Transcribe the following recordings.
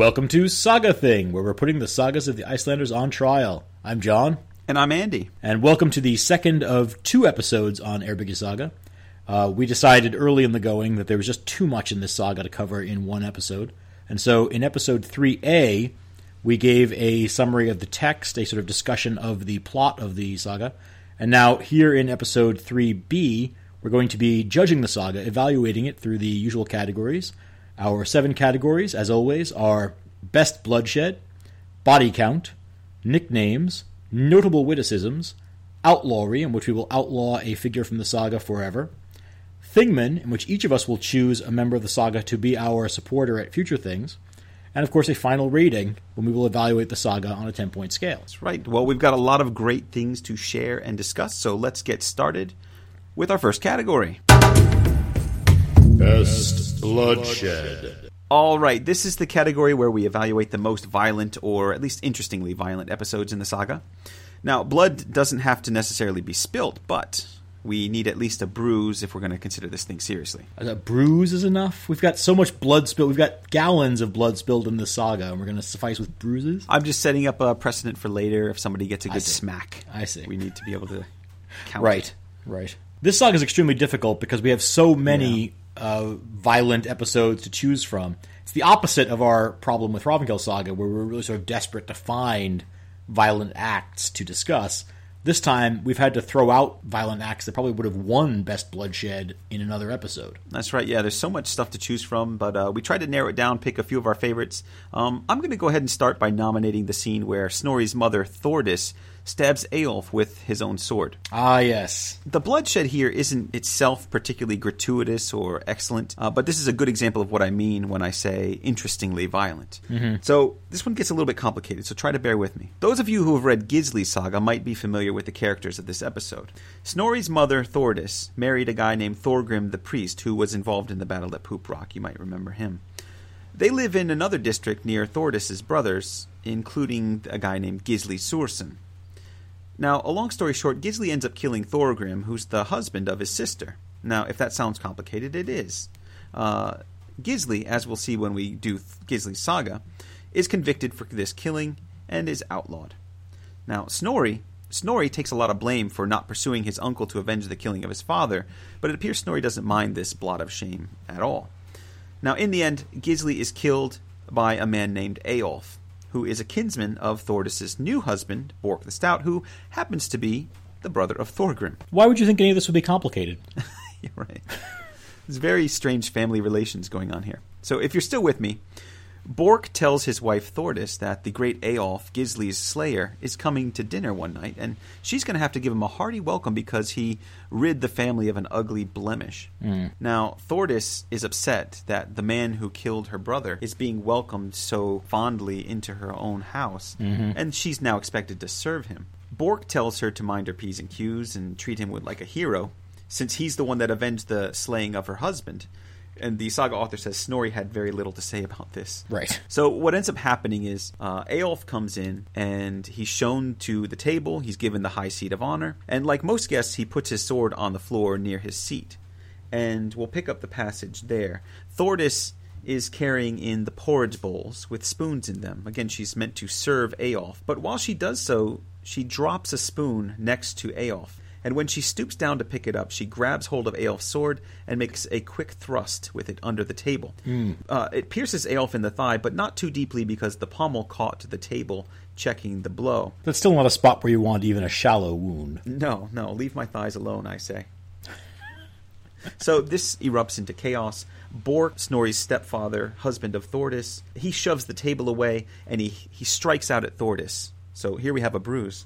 Welcome to Saga Thing, where we're putting the sagas of the Icelanders on trial. I'm John, And I'm Andy. and welcome to the second of two episodes on Eyrbyggja Saga. Uh, we decided early in the going that there was just too much in this saga to cover in one episode, and so in episode 3A, we gave a summary of the text, a sort of discussion of the plot of the saga, and now here in episode 3B, we're going to be judging the saga, evaluating it through the usual categories. Our seven categories, as always, are best bloodshed, body count, nicknames, notable witticisms, outlawry, in which we will outlaw a figure from the saga forever, Thingman, in which each of us will choose a member of the saga to be our supporter at future things, and of course a final rating when we will evaluate the saga on a 10 point scale. That's right. Well, we've got a lot of great things to share and discuss, so let's get started with our first category. Best Bloodshed. All right, this is the category where we evaluate the most violent or at least interestingly violent episodes in the saga. Now, blood doesn't have to necessarily be spilt, but we need at least a bruise if we're going to consider this thing seriously. A bruise is enough. We've got so much blood spilled. We've got gallons of blood spilled in the saga, and we're going to suffice with bruises. I'm just setting up a precedent for later if somebody gets a good see. smack. I see. We need to be able to count. Right, it. right. This saga is extremely difficult because we have so many uh, violent episodes to choose from. It's the opposite of our problem with Hrafnkel Saga, where we're really sort of desperate to find violent acts to discuss. This time, we've had to throw out violent acts that probably would have won Best Bloodshed in another episode. That's right. Yeah, there's so much stuff to choose from, but uh, we tried to narrow it down, pick a few of our favorites. Um, I'm going to go ahead and start by nominating the scene where Snorri's mother, Thordis, stabs Eyolf with his own sword. Ah, yes. The bloodshed here isn't itself particularly gratuitous or excellent, uh, but this is a good example of what I mean when I say interestingly violent. So this one gets a little bit complicated, so try to bear with me. Those of you who have read Gisli's saga might be familiar with the characters of this episode. Snorri's mother, Thordis, married a guy named Thorgrim the priest who was involved in the battle at Poop Rock. You might remember him. They live in another district near Thordis's brothers, including a guy named Gisli Sursson. Now, a long story short, Gisli ends up killing Thorgrim, who's the husband of his sister. Now, if that sounds complicated, it is. Uh, Gisli, as we'll see when we do Gisli's saga, is convicted for this killing and is outlawed. Now, Snorri, Snorri takes a lot of blame for not pursuing his uncle to avenge the killing of his father, but it appears Snorri doesn't mind this blot of shame at all. Now, in the end, Gisli is killed by a man named Eyolf, who is a kinsman of Thordis's new husband, Bork the Stout, who happens to be the brother of Thorgrim. Why would you think any of this would be complicated? You're right. There's very strange family relations going on here. So, if you're still with me, Bork tells his wife Thordis that the great Eyolf, Gisli's slayer, is coming to dinner one night, and she's going to have to give him a hearty welcome because he rid the family of an ugly blemish. Hmm. Now, Thordis is upset that the man who killed her brother is being welcomed so fondly into her own house, mm-hmm. and she's now expected to serve him. Bork tells her to mind her P's and Q's and treat him with like a hero, since he's the one that avenged the slaying of her husband. And the saga author says Snorri had very little to say about this. Right. So what ends up happening is uh, Eyolf comes in and he's shown to the table. He's given the high seat of honor, and like most guests, he puts his sword on the floor near his seat. And we'll pick up the passage there. Thordis is carrying in the porridge bowls with spoons in them. Again, she's meant to serve Eyolf, but while she does so, she drops a spoon next to Eyolf. And when she stoops down to pick it up, she grabs hold of Eyolf's sword and makes a quick thrust with it under the table. Uh, it pierces Eyolf in the thigh, but not too deeply because the pommel caught to the table, checking the blow. That's still not a spot where you want even a shallow wound. No, no, leave my thighs alone, I say. so this erupts into chaos. Bork, Snorri's stepfather, husband of Thordis, he shoves the table away and he, he strikes out at Thordis. So here we have a bruise.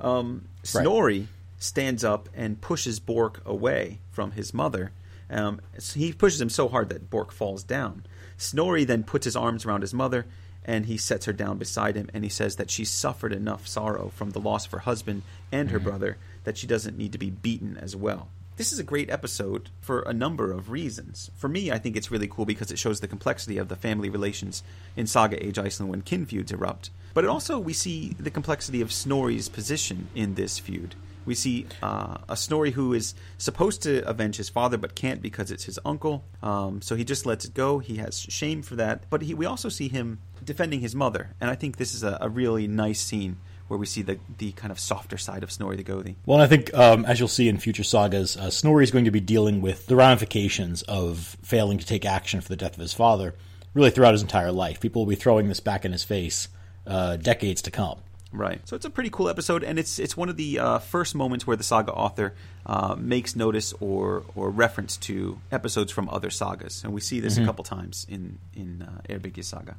Um, Snorri stands up and pushes Bork away from his mother. Um, so he pushes him so hard that Bork falls down. Snorri then puts his arms around his mother and he sets her down beside him and he says that she suffered enough sorrow from the loss of her husband and her brother that she doesn't need to be beaten as well. This is a great episode for a number of reasons. For me, I think it's really cool because it shows the complexity of the family relations in Saga Age Iceland when kin feuds erupt. But it also, we see the complexity of Snorri's position in this feud. We see uh, a Snorri who is supposed to avenge his father but can't because it's his uncle. Um, so he just lets it go. He has shame for that. But he, we also see him defending his mother. And I think this is a, a really nice scene where we see the, the kind of softer side of Snorri the Gothi. Well, I think, um, as you'll see in future sagas, uh, Snorri is going to be dealing with the ramifications of failing to take action for the death of his father, really throughout his entire life. People will be throwing this back in his face uh, decades to come. Right. So it's a pretty cool episode, and it's it's one of the uh, first moments where the saga author uh, makes notice or or reference to episodes from other sagas, and we see this a couple times in in uh, saga.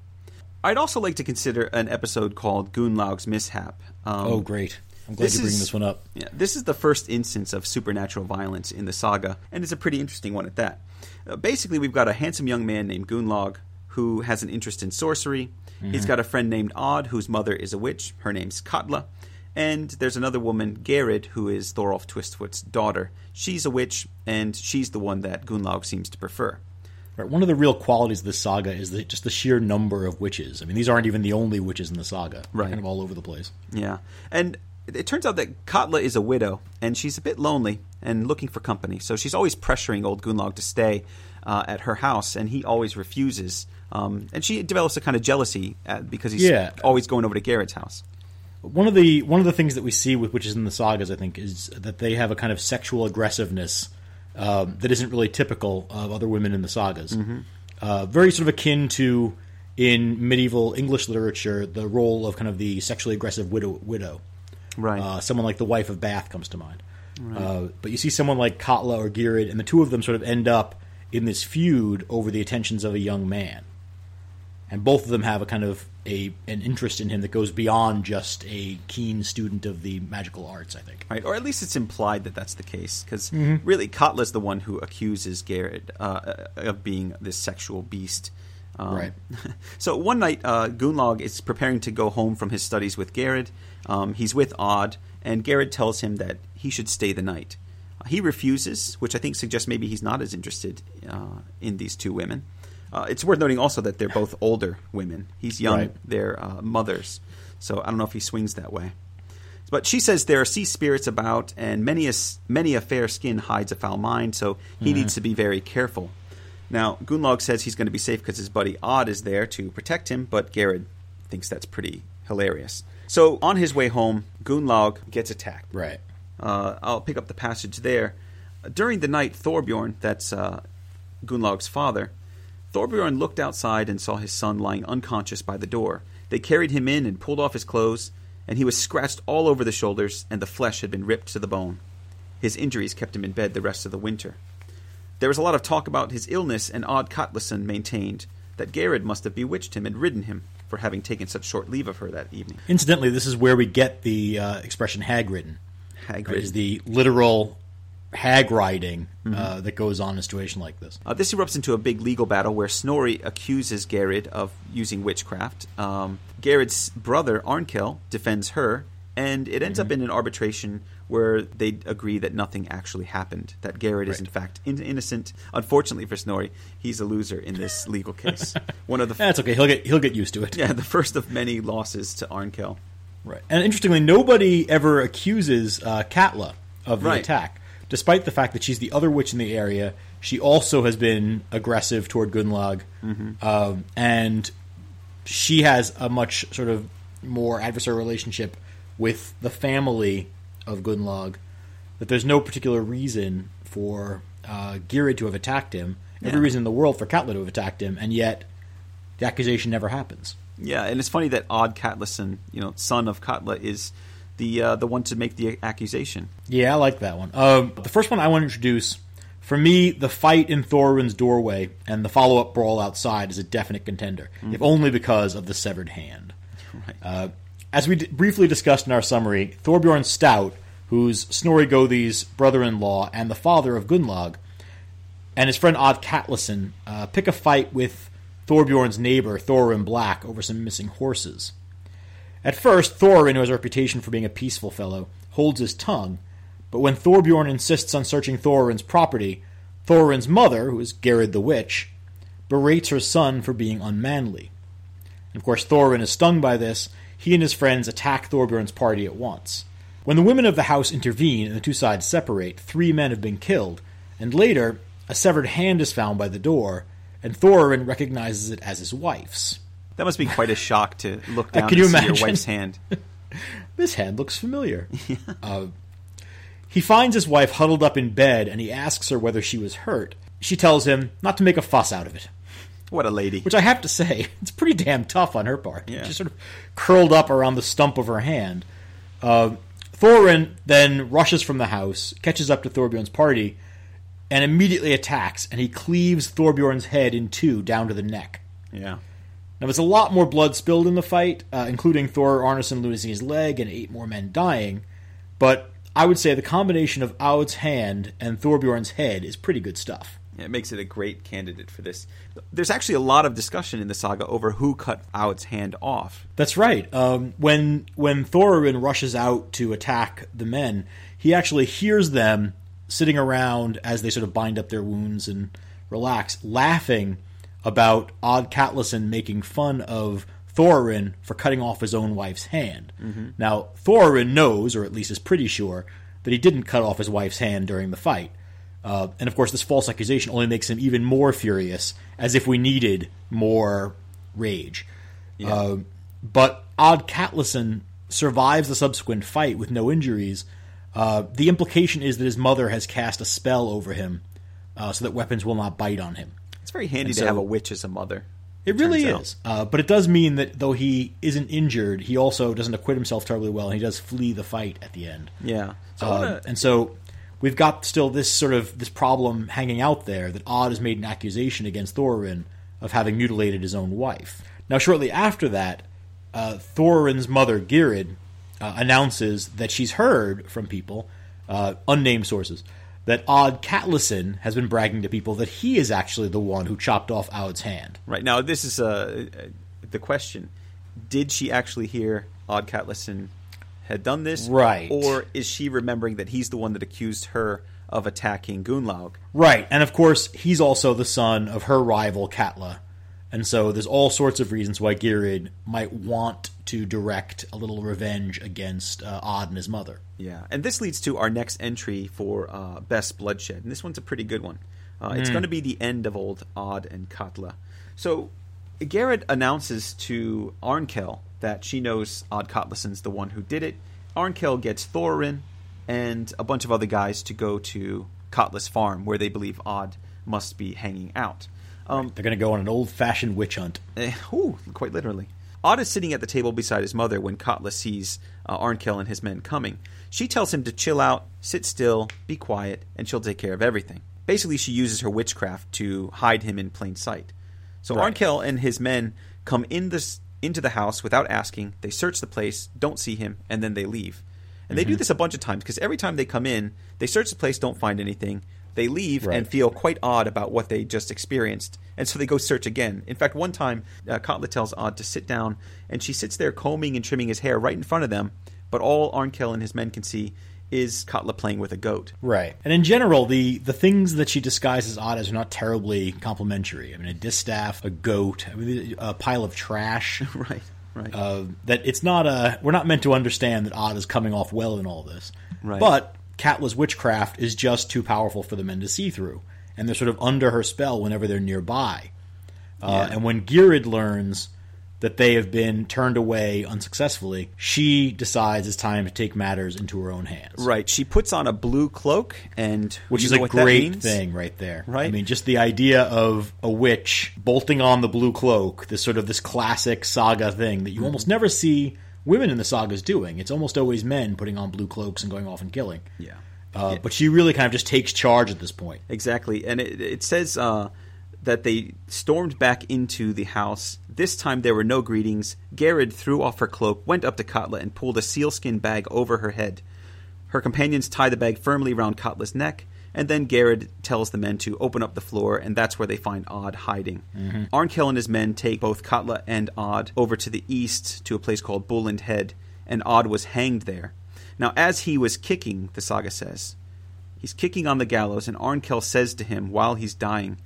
I'd also like to consider an episode called Gunlaug's Mishap. Um, Oh, great. I'm glad this bringing is- this one up. Yeah, this is the first instance of supernatural violence in the saga, and it's a pretty interesting one at that. Uh, basically, we've got a handsome young man named Gunlaug who has an interest in sorcery. He's got a friend named Odd, whose mother is a witch. Her name's Katla. And there's another woman, Geirrid, who is Thorolf Twistfoot's daughter. She's a witch, and she's the one that Gunlaug seems to prefer. Right, one of the real qualities of this saga is the, just the sheer number of witches. I mean, these aren't even the only witches in the saga. They're Right. kind of all over the place. Yeah. And it it turns out that Katla is a widow, and she's a bit lonely and looking for company. So she's always pressuring old Gunlaug to stay uh, at her house, and he always refuses. Um, and she develops a kind of jealousy uh, because he's Yeah. always going over to Geirrid's house. One of the one of the things that we see with witches in the sagas, I think, is that they have a kind of sexual aggressiveness um, that isn't really typical of other women in the sagas. Uh, very sort of akin to in medieval English literature the role of kind of the sexually aggressive widow. widow. Right. Uh, someone like the wife of Bath comes to mind. Uh, but you see someone like Katla or Geirrid, and the two of them sort of end up in this feud over the attentions of a young man. And both of them have a kind of a an interest in him that goes beyond just a keen student of the magical arts. I think. Right, or at least it's implied that that's the case, because Mm-hmm. really, Katla's the one who accuses Geirrid uh, of being this sexual beast. Um, Right. so one night, uh, Gunlaug is preparing to go home from his studies with Geirrid. Um, he's with Odd, and Geirrid tells him that he should stay the night. Uh, he refuses, which I think suggests maybe he's not as interested uh, in these two women. Uh, it's worth noting also that they're both older women. He's young; Right. they're uh, mothers. So I don't know if he swings that way. But she says there are sea spirits about, and many a, many a fair skin hides a foul mind, so he needs to be very careful. Now, Gunlaug says he's going to be safe because his buddy Odd is there to protect him, but Geirrid thinks that's pretty hilarious. So, on his way home, Gunlaug gets attacked. Right. Uh, I'll pick up the passage there. During the night, Thorbjorn, that's uh, Gunlaug's father, Thorbjorn looked outside and saw his son lying unconscious by the door. They carried him in and pulled off his clothes, and he was scratched all over the shoulders, and the flesh had been ripped to the bone. His injuries kept him in bed the rest of the winter. There was a lot of talk about his illness, and Odd Katlason maintained that Geirrid must have bewitched him and ridden him for having taken such short leave of her that evening. Incidentally, this is where we get the uh, expression "hag ridden." Hagrid. Right, is the literal hag riding uh, that goes on in a situation like this. Uh, this erupts into a big legal battle where Snorri accuses Geirrid of using witchcraft. Um, Geirrid's brother, Arnkel, defends her, and it ends up in an arbitration where they agree that nothing actually happened, that Geirrid is in fact in- innocent. Unfortunately for Snorri, he's a loser in this legal case. One of the That's okay. He'll get he'll get used to it. yeah, the first of many losses to Arnkel. Right. And interestingly, nobody ever accuses uh, Katla of the Right. attack, despite the fact that she's the other witch in the area. She also has been aggressive toward Gunlaug, um, and she has a much sort of more adversarial relationship with the family of Gunlaug. That there's no particular reason for uh, Geirrid to have attacked him. Every Yeah. reason in the world for Katla to have attacked him, and yet the accusation never happens. Yeah, and it's funny that Odd Katlason, you know, son of Katla, is the uh, the one to make the accusation. Yeah, I like that one. Um, the first one I want to introduce, for me, the fight in Thorin's doorway and the follow up brawl outside is a definite contender, if only because of the severed hand. Uh, as we d- briefly discussed in our summary, Thorbjorn Stout, who's Snorri Gothi's brother in law and the father of Gunlaug, and his friend Odd Katlason uh, pick a fight with Thorbjorn's neighbor, Thorin Black, over some missing horses. At first, Thorin, who has a reputation for being a peaceful fellow, holds his tongue, but when Thorbjorn insists on searching Thorin's property, Thorin's mother, who is Geirrid the Witch, berates her son for being unmanly. And of course, Thorin is stung by this. He and his friends attack Thorbjorn's party at once. When the women of the house intervene and the two sides separate, three men have been killed, and later, a severed hand is found by the door, and Thorin recognizes it as his wife's. That must be quite a shock to look down can you imagine? your wife's hand. This hand looks familiar. Uh, he finds his wife huddled up in bed and he asks her whether she was hurt. She tells him not to make a fuss out of it, What a lady. which I have to say, it's pretty damn tough on her part. Yeah. She's sort of curled up around the stump of her hand. Uh, Thorin then rushes from the house, catches up to Thorbjorn's party, and immediately attacks, and he cleaves Thorbjorn's head in two down to the neck. yeah. Now, there's a lot more blood spilled in the fight, uh, including Thor Arneson losing his leg and eight more men dying. But I would say the combination of Aud's hand and Thorbjorn's head is pretty good stuff. Yeah, It makes it a great candidate for this. There's actually a lot of discussion in the saga over who cut Aud's hand off. That's right. Um, when when Thorin rushes out to attack the men, he actually hears them sitting around as they sort of bind up their wounds and relax, laughing about Odd Katlason making fun of Thorin for cutting off his own wife's hand. Now, Thorin knows, or at least is pretty sure, that he didn't cut off his wife's hand during the fight. Uh, and of course, this false accusation only makes him even more furious, as if we needed more rage. Uh, but Odd Katlason survives the subsequent fight with no injuries. Uh, the implication is that his mother has cast a spell over him uh, so that weapons will not bite on him. It's very handy And to so- have a witch as a mother. It really is. Uh, but it does mean that though he isn't injured, he also doesn't acquit himself terribly well, and he does flee the fight at the end. Yeah. So I Uh, wanna- and so we've got still this sort of this problem hanging out there that Odd has made an accusation against Thorin of having mutilated his own wife. Now, shortly after that, uh, Thorin's mother, Geirrid, uh, announces that she's heard from people, uh, unnamed sources, that Odd Katlason has been bragging to people that he is actually the one who chopped off Aud's hand. Right now, this is uh, uh, the question: Did she actually hear Odd Katlason had done this, Right. Or is she remembering that he's the one that accused her of attacking Gunlaug? Right, and of course, he's also the son of her rival Katla. And so there's all sorts of reasons why Geirrid might want to direct a little revenge against uh, Odd and his mother. Yeah, and this leads to our next entry for uh, best bloodshed, and this one's a pretty good one. Uh, It's going to be the end of old Odd and Katla. So Geirrid announces to Arnkel that she knows Odd Katlason's the one who did it. Arnkel gets Thorin and a bunch of other guys to go to Katla's farm, where they believe Odd must be hanging out. Um, They're going to go on an old fashioned witch hunt. Eh, ooh, quite literally. Odd is sitting at the table beside his mother when Katla sees uh, Arnkel and his men coming. She tells him to chill out, sit still, be quiet, and she'll take care of everything. Basically, she uses her witchcraft to hide him in plain sight. So Right. Arnkel and his men come in this, into the house without asking. They search the place, don't see him, and then they leave. And they Mm-hmm. do this a bunch of times because every time they come in, they search the place, don't find anything. They leave Right. and feel quite odd about what they just experienced, and so they go search again. In fact, one time, uh, Katla tells Odd to sit down, and she sits there combing and trimming his hair right in front of them, but all Arnkel and his men can see is Katla playing with a goat. Right. And in general, the, the things that she disguises Odd as are not terribly complimentary. I mean, a distaff, a goat, I mean, a pile of trash. right, right. uh, that it's not a we're not meant to understand that Odd is coming off well in all this. Right. But Katla's witchcraft is just too powerful for the men to see through, and they're sort of under her spell whenever they're nearby. Uh, Yeah. And when Geirrid learns that they have been turned away unsuccessfully, she decides it's time to take matters into her own hands. right. She puts on a blue cloak, and Which is a great thing right there. Right. I mean, just the idea of a witch bolting on the blue cloak, this sort of this classic saga thing that you almost never see women in the sagas doing. It's almost always men putting on blue cloaks and going off and killing. Yeah. Uh, Yeah. But she really kind of just takes charge at this point. Exactly, and it, it says uh, that they stormed back into the house. This time there were no greetings. Geirrid threw off her cloak, went up to Katla, and pulled a sealskin bag over her head. Her companions tied the bag firmly around Katla's neck, And then Geirrid tells the men to open up the floor, and that's where they find Odd hiding. Mm-hmm. Arnkel and his men take both Katla and Odd over to the east to a place called Bulland Head, and Odd was hanged there. Now, as he was kicking, the saga says, he's kicking on the gallows, and Arnkel says to him while he's dying,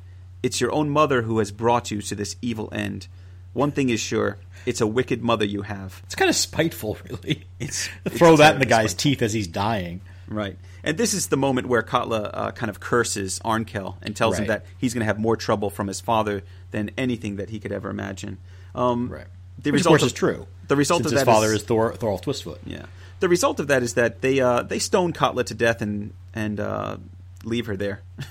It's your own mother who has brought you to this evil end. One thing is sure, it's a wicked mother you have. It's kind of spiteful, really. It's- throw it's that in the guy's spiteful. teeth as he's dying. Right. And this is the moment where Katla uh, kind of curses Arnkel and tells him that he's going to have more trouble from his father than anything that he could ever imagine. Um, Right. The Which, of result course, is true. The result of his that father is, Thor, Thorolf Twistfoot. yeah. The result of that is that they uh, they stone Katla to death and and uh, leave her there.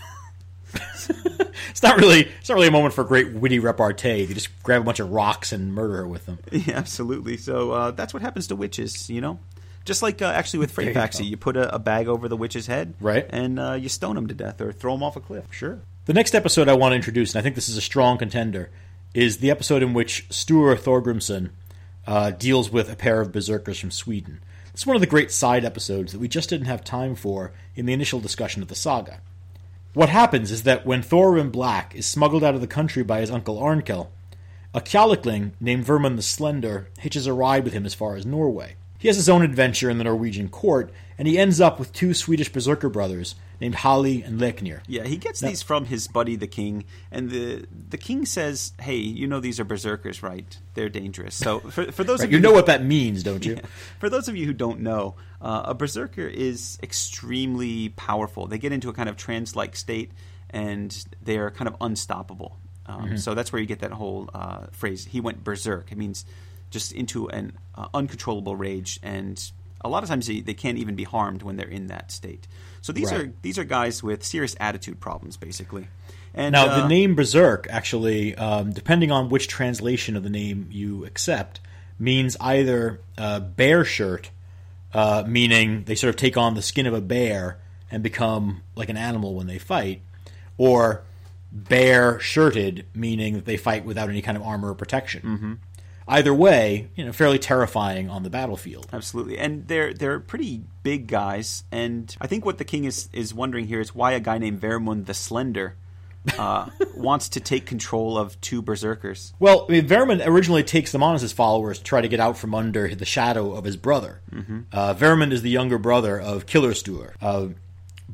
It's not really. It's not really a moment for great witty repartee. They just grab a bunch of rocks and murder her with them. yeah, absolutely. So uh, that's what happens to witches, you know. Just like uh, actually with There you Freyfaxi, you, put a, a bag over the witch's head, Right. and uh, you stone him to death or throw him off a cliff. Sure. The next episode I want to introduce, and I think this is a strong contender, is the episode in which Styr Thorgrimsson uh, deals with a pair of berserkers from Sweden. It's one of the great side episodes that we just didn't have time for in the initial discussion of the saga. What happens is that when Thorin Black is smuggled out of the country by his uncle Arnkel, a Kjalikling named Vermund the Slender hitches a ride with him as far as Norway. He has his own adventure in the Norwegian court, and he ends up with two Swedish berserker brothers named Halli and Leknir. Yeah, he gets No. these from his buddy the king, and the the king says, "Hey, you know these are berserkers, right? They're dangerous." So for for those Right, of you you know who- what that means, don't you? for those of you who don't know, uh, a berserker is extremely powerful. They get into a kind of trance-like state, and they are kind of unstoppable. Um, Mm-hmm. So that's where you get that whole uh, phrase. He went berserk. It means just into an uh, uncontrollable rage, and a lot of times they, they can't even be harmed when they're in that state. So these Right. are these are guys with serious attitude problems, basically. And Now, uh, the name Berserk, actually, um, depending on which translation of the name you accept, means either uh, bear shirt, uh, meaning they sort of take on the skin of a bear and become like an animal when they fight, or bare shirted, meaning that they fight without any kind of armor or protection. Mm-hmm. Either way, you know, fairly terrifying on the battlefield. Absolutely, and they're they're pretty big guys. And I think what the king is is wondering here is why a guy named Vermund the Slender uh, wants to take control of two berserkers. Well, I mean, Vermund originally takes them on as his followers to try to get out from under the shadow of his brother. Mm-hmm. Uh, is the younger brother of Killer-Styr. Uh,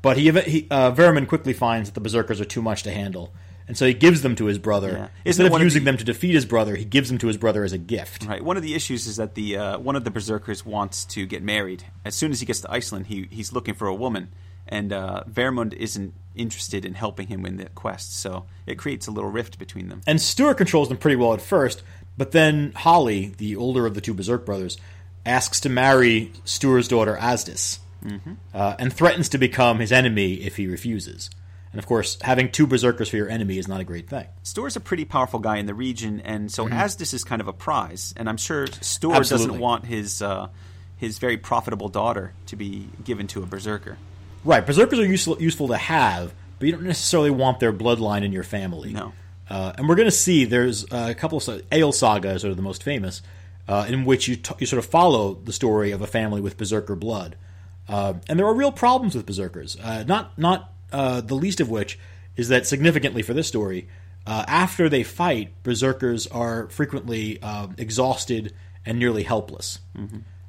but he, he uh, quickly finds that the berserkers are too much to handle, and so he gives them to his brother. Yeah. Instead of one of using the- them to defeat his brother, he gives them to his brother as a gift. Right. One of the issues is that the uh, one of the berserkers wants to get married. As soon as he gets to Iceland, he he's looking for a woman, and uh, Vermund isn't interested in helping him in the quest. So it creates a little rift between them. And Styr controls them pretty well at first, but then Halli, the older of the two Berserk brothers, asks to marry Styr's daughter Asdis, uh, and threatens to become his enemy if he refuses. And of course, having two Berserkers for your enemy is not a great thing. Styr's a pretty powerful guy in the region, and so Asdis is kind of a prize. And I'm sure Styr doesn't. Want his uh, his very profitable daughter to be given to a berserker. Right, Berserkers are useful, useful to have, but you don't necessarily want their bloodline in your family. No. Uh, and we're going to see there's a couple of Ale Saga is sort of the most famous, uh, in which you t- you sort of follow the story of a family with Berserker blood, uh, and there are real problems with Berserkers. Uh, not not uh, the least of which is that significantly for this story, uh, after they fight, Berserkers are frequently uh, exhausted and nearly helpless.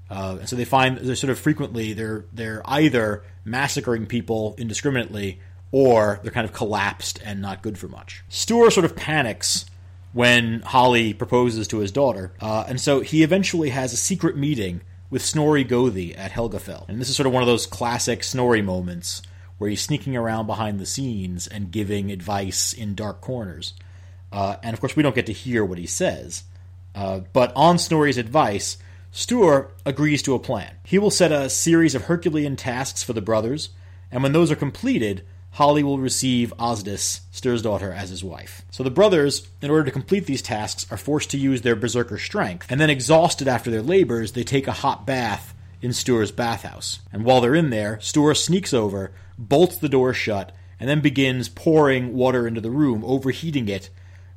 Uh, and so they find they're sort of frequently they're they're either massacring people indiscriminately or they're kind of collapsed and not good for much. Styr sort of panics when Halli proposes to his daughter, uh, and so he eventually has a secret meeting with Snorri Gothi at Helgafell. And this is sort of one of those classic Snorri moments where he's sneaking around behind the scenes and giving advice in dark corners. Uh, and of course, we don't get to hear what he says. Uh, but on Snorri's advice, Styr agrees to a plan. He will set a series of Herculean tasks for the brothers, and when those are completed, Halli will receive Asdis, Stur's daughter, as his wife. So the brothers, in order to complete these tasks, are forced to use their berserker strength, and then exhausted after their labors, they take a hot bath in Stur's bathhouse. And while they're in there, Stur sneaks over, bolts the door shut, and then begins pouring water into the room, overheating it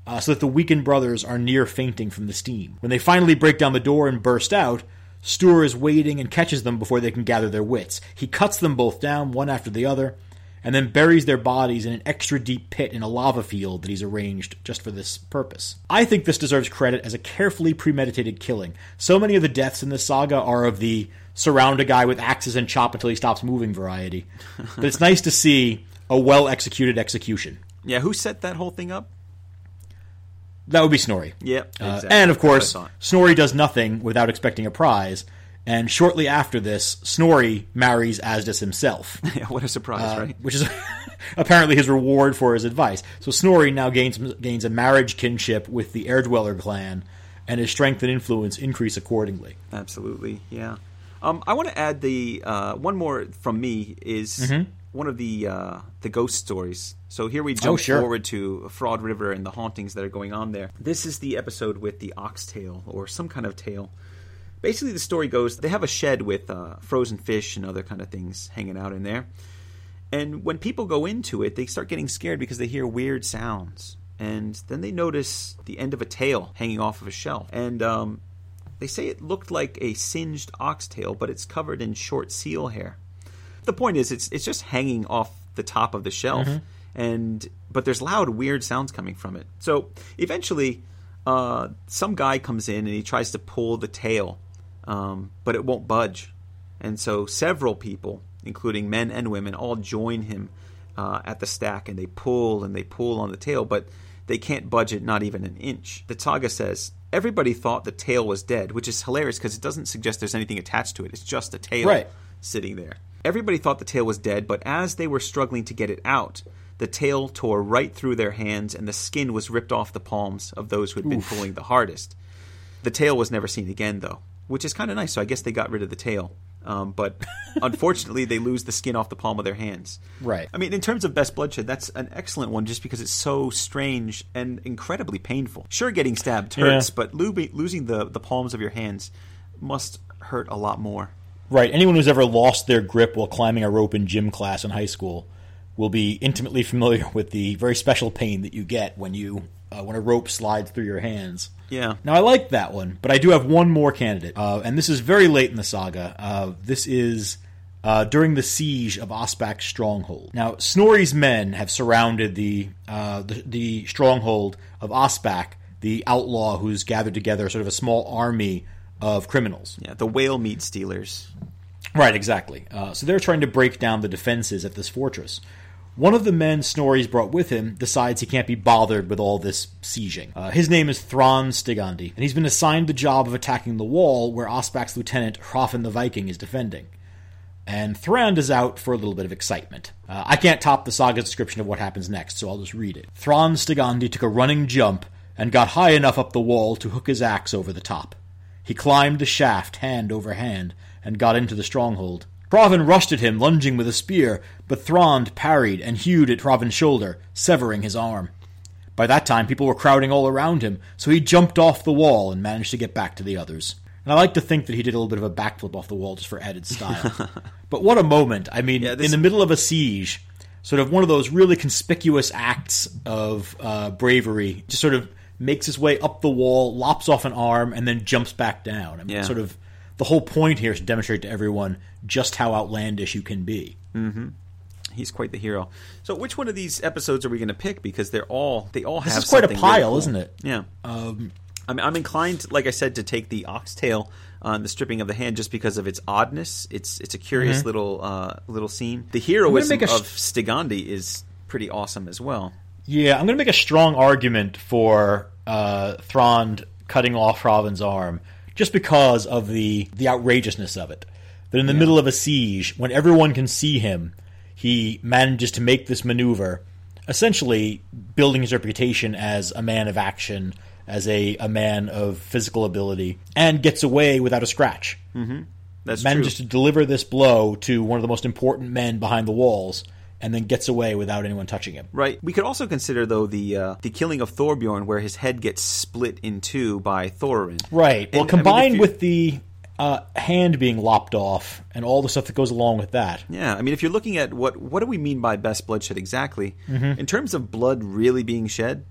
uh, so that the weakened brothers are near fainting from the steam. When they finally break down the door and burst out, Stur is waiting and catches them before they can gather their wits. He cuts them both down, one after the other, and then buries their bodies in an extra deep pit in a lava field that he's arranged just for this purpose. I think this deserves credit as a carefully premeditated killing. So many of the deaths in this saga are of the surround a guy with axes and chop until he stops moving variety. but it's nice to see a well executed execution. Yeah, who set that whole thing up? That would be Snorri. Yep, Uh, and of That's what I course. Snorri does nothing without expecting a prize. And shortly after this, Snorri marries Asdis himself, Yeah, what a surprise, uh, right? which is apparently his reward for his advice. So Snorri now gains gains a marriage kinship with the Air Dweller clan, and his strength and influence increase accordingly. Absolutely, yeah. Um, I want to add the uh, one more from me is Mm-hmm. one of the uh, the ghost stories. So here we Oh, jump sure. forward to Froda River and the hauntings that are going on there. This is the episode with the oxtail or some kind of tail. Basically, the story goes they have a shed with uh, frozen fish and other kind of things hanging out in there. And when people go into it, they start getting scared because they hear weird sounds. And then they notice the end of a tail hanging off of a shelf. And um, they say it looked like a singed oxtail, but it's covered in short seal hair. The point is, it's it's just hanging off the top of the shelf, and but there's loud, weird sounds coming from it. So eventually, uh, some guy comes in and he tries to pull the tail, um, but it won't budge. And so several people, including men and women, all join him uh, at the stack and they pull and they pull on the tail, but they can't budge it not even an inch. The Taga says everybody thought the tail was dead, which is hilarious because it doesn't suggest there's anything attached to it. It's just a tail Right. sitting there. Everybody thought the tail was dead, but as they were struggling to get it out, the tail tore right through their hands and the skin was ripped off the palms of those who had been pulling the hardest. The tail was never seen again, though, which is kind of nice. So I guess they got rid of the tail. Um, but unfortunately, they lose the skin off the palm of their hands. Right. I mean, in terms of best bloodshed, that's an excellent one just because it's so strange and incredibly painful. Sure, getting stabbed hurts, Yeah. but lo- losing the, the palms of your hands must hurt a lot more. Right. Anyone who's ever lost their grip while climbing a rope in gym class in high school will be intimately familiar with the very special pain that you get when you uh, when a rope slides through your hands. Yeah. Now I like that one, but I do have one more candidate, uh, and this is very late in the saga. Uh, this is uh, during the siege of Ospak's stronghold. Now Snorri's men have surrounded the uh, the, the stronghold of Osbak, the outlaw who's gathered together sort of a small army of criminals. Yeah, the whale meat stealers. Right, exactly. Uh, so they're trying to break down the defenses at this fortress. One of the men Snorri's brought with him decides he can't be bothered with all this sieging. Uh, his name is Thron Stigandi, and he's been assigned the job of attacking the wall where Ospak's lieutenant Hrafn the Viking is defending. And Thrand is out for a little bit of excitement. Uh, I can't top the saga's description of what happens next, so I'll just read it. Thron Stigandi took a running jump and got high enough up the wall to hook his axe over the top. He climbed the shaft hand over hand and got into the stronghold. Hraven rushed at him, lunging with a spear, but Thrond parried and hewed at Hraven's shoulder, severing his arm. By that time, people were crowding all around him, so he jumped off the wall and managed to get back to the others. And I like to think that he did a little bit of a backflip off the wall just for added style. but what a moment! I mean, Yeah, this- in the middle of a siege, sort of one of those really conspicuous acts of uh, bravery, just sort of makes his way up the wall, lops off an arm, and then jumps back down. I mean, Yeah. sort of the whole point here is to demonstrate to everyone just how outlandish you can be. He's quite the hero. So, which one of these episodes are we going to pick? Because they're all they all This have. is quite a something really pile, cool. isn't it? Yeah. Um, I'm, I'm inclined, like I said, to take the oxtail on the stripping of the hand just because of its oddness. It's it's a curious little uh, little scene. The heroism Mm-hmm. a of sh- Stigandi is pretty awesome as well. Yeah, I'm going to make a strong argument for uh, Thrond cutting off Hraven's arm, just because of the the outrageousness of it. That in the middle of a siege, when everyone can see him, he manages to make this maneuver, essentially building his reputation as a man of action, as a, a man of physical ability, and gets away without a scratch. That's true. Manages true. to deliver this blow to one of the most important men behind the walls, and then gets away without anyone touching him. Right. We could also consider though the uh, the killing of Thorbjorn, where his head gets split in two by Thorin. Right. Well, And, I mean, combined you- with the uh, hand being lopped off and all the stuff that goes along with that. Yeah, I mean, if you're looking at what what do we mean by best bloodshed exactly, Mm-hmm. in terms of blood really being shed,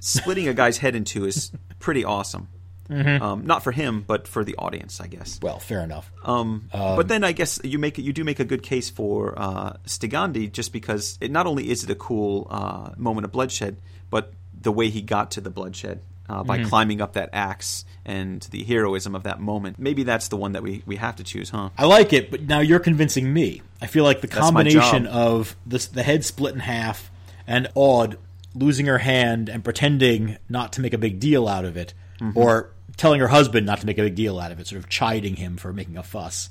splitting a guy's head in two is pretty awesome. Um, not for him, but for the audience, I guess. Well, fair enough. Um, but then I guess you make you do make a good case for uh, Stigandi just because it not only is it a cool uh, moment of bloodshed, but the way he got to the bloodshed uh, by Mm-hmm. climbing up that axe and the heroism of that moment. Maybe that's the one that we, we have to choose, huh? I like it, but now you're convincing me. I feel like the That's combination of this, the head split in half and Aud losing her hand and pretending not to make a big deal out of it, Mm-hmm. or telling her husband not to make a big deal out of it, sort of chiding him for making a fuss.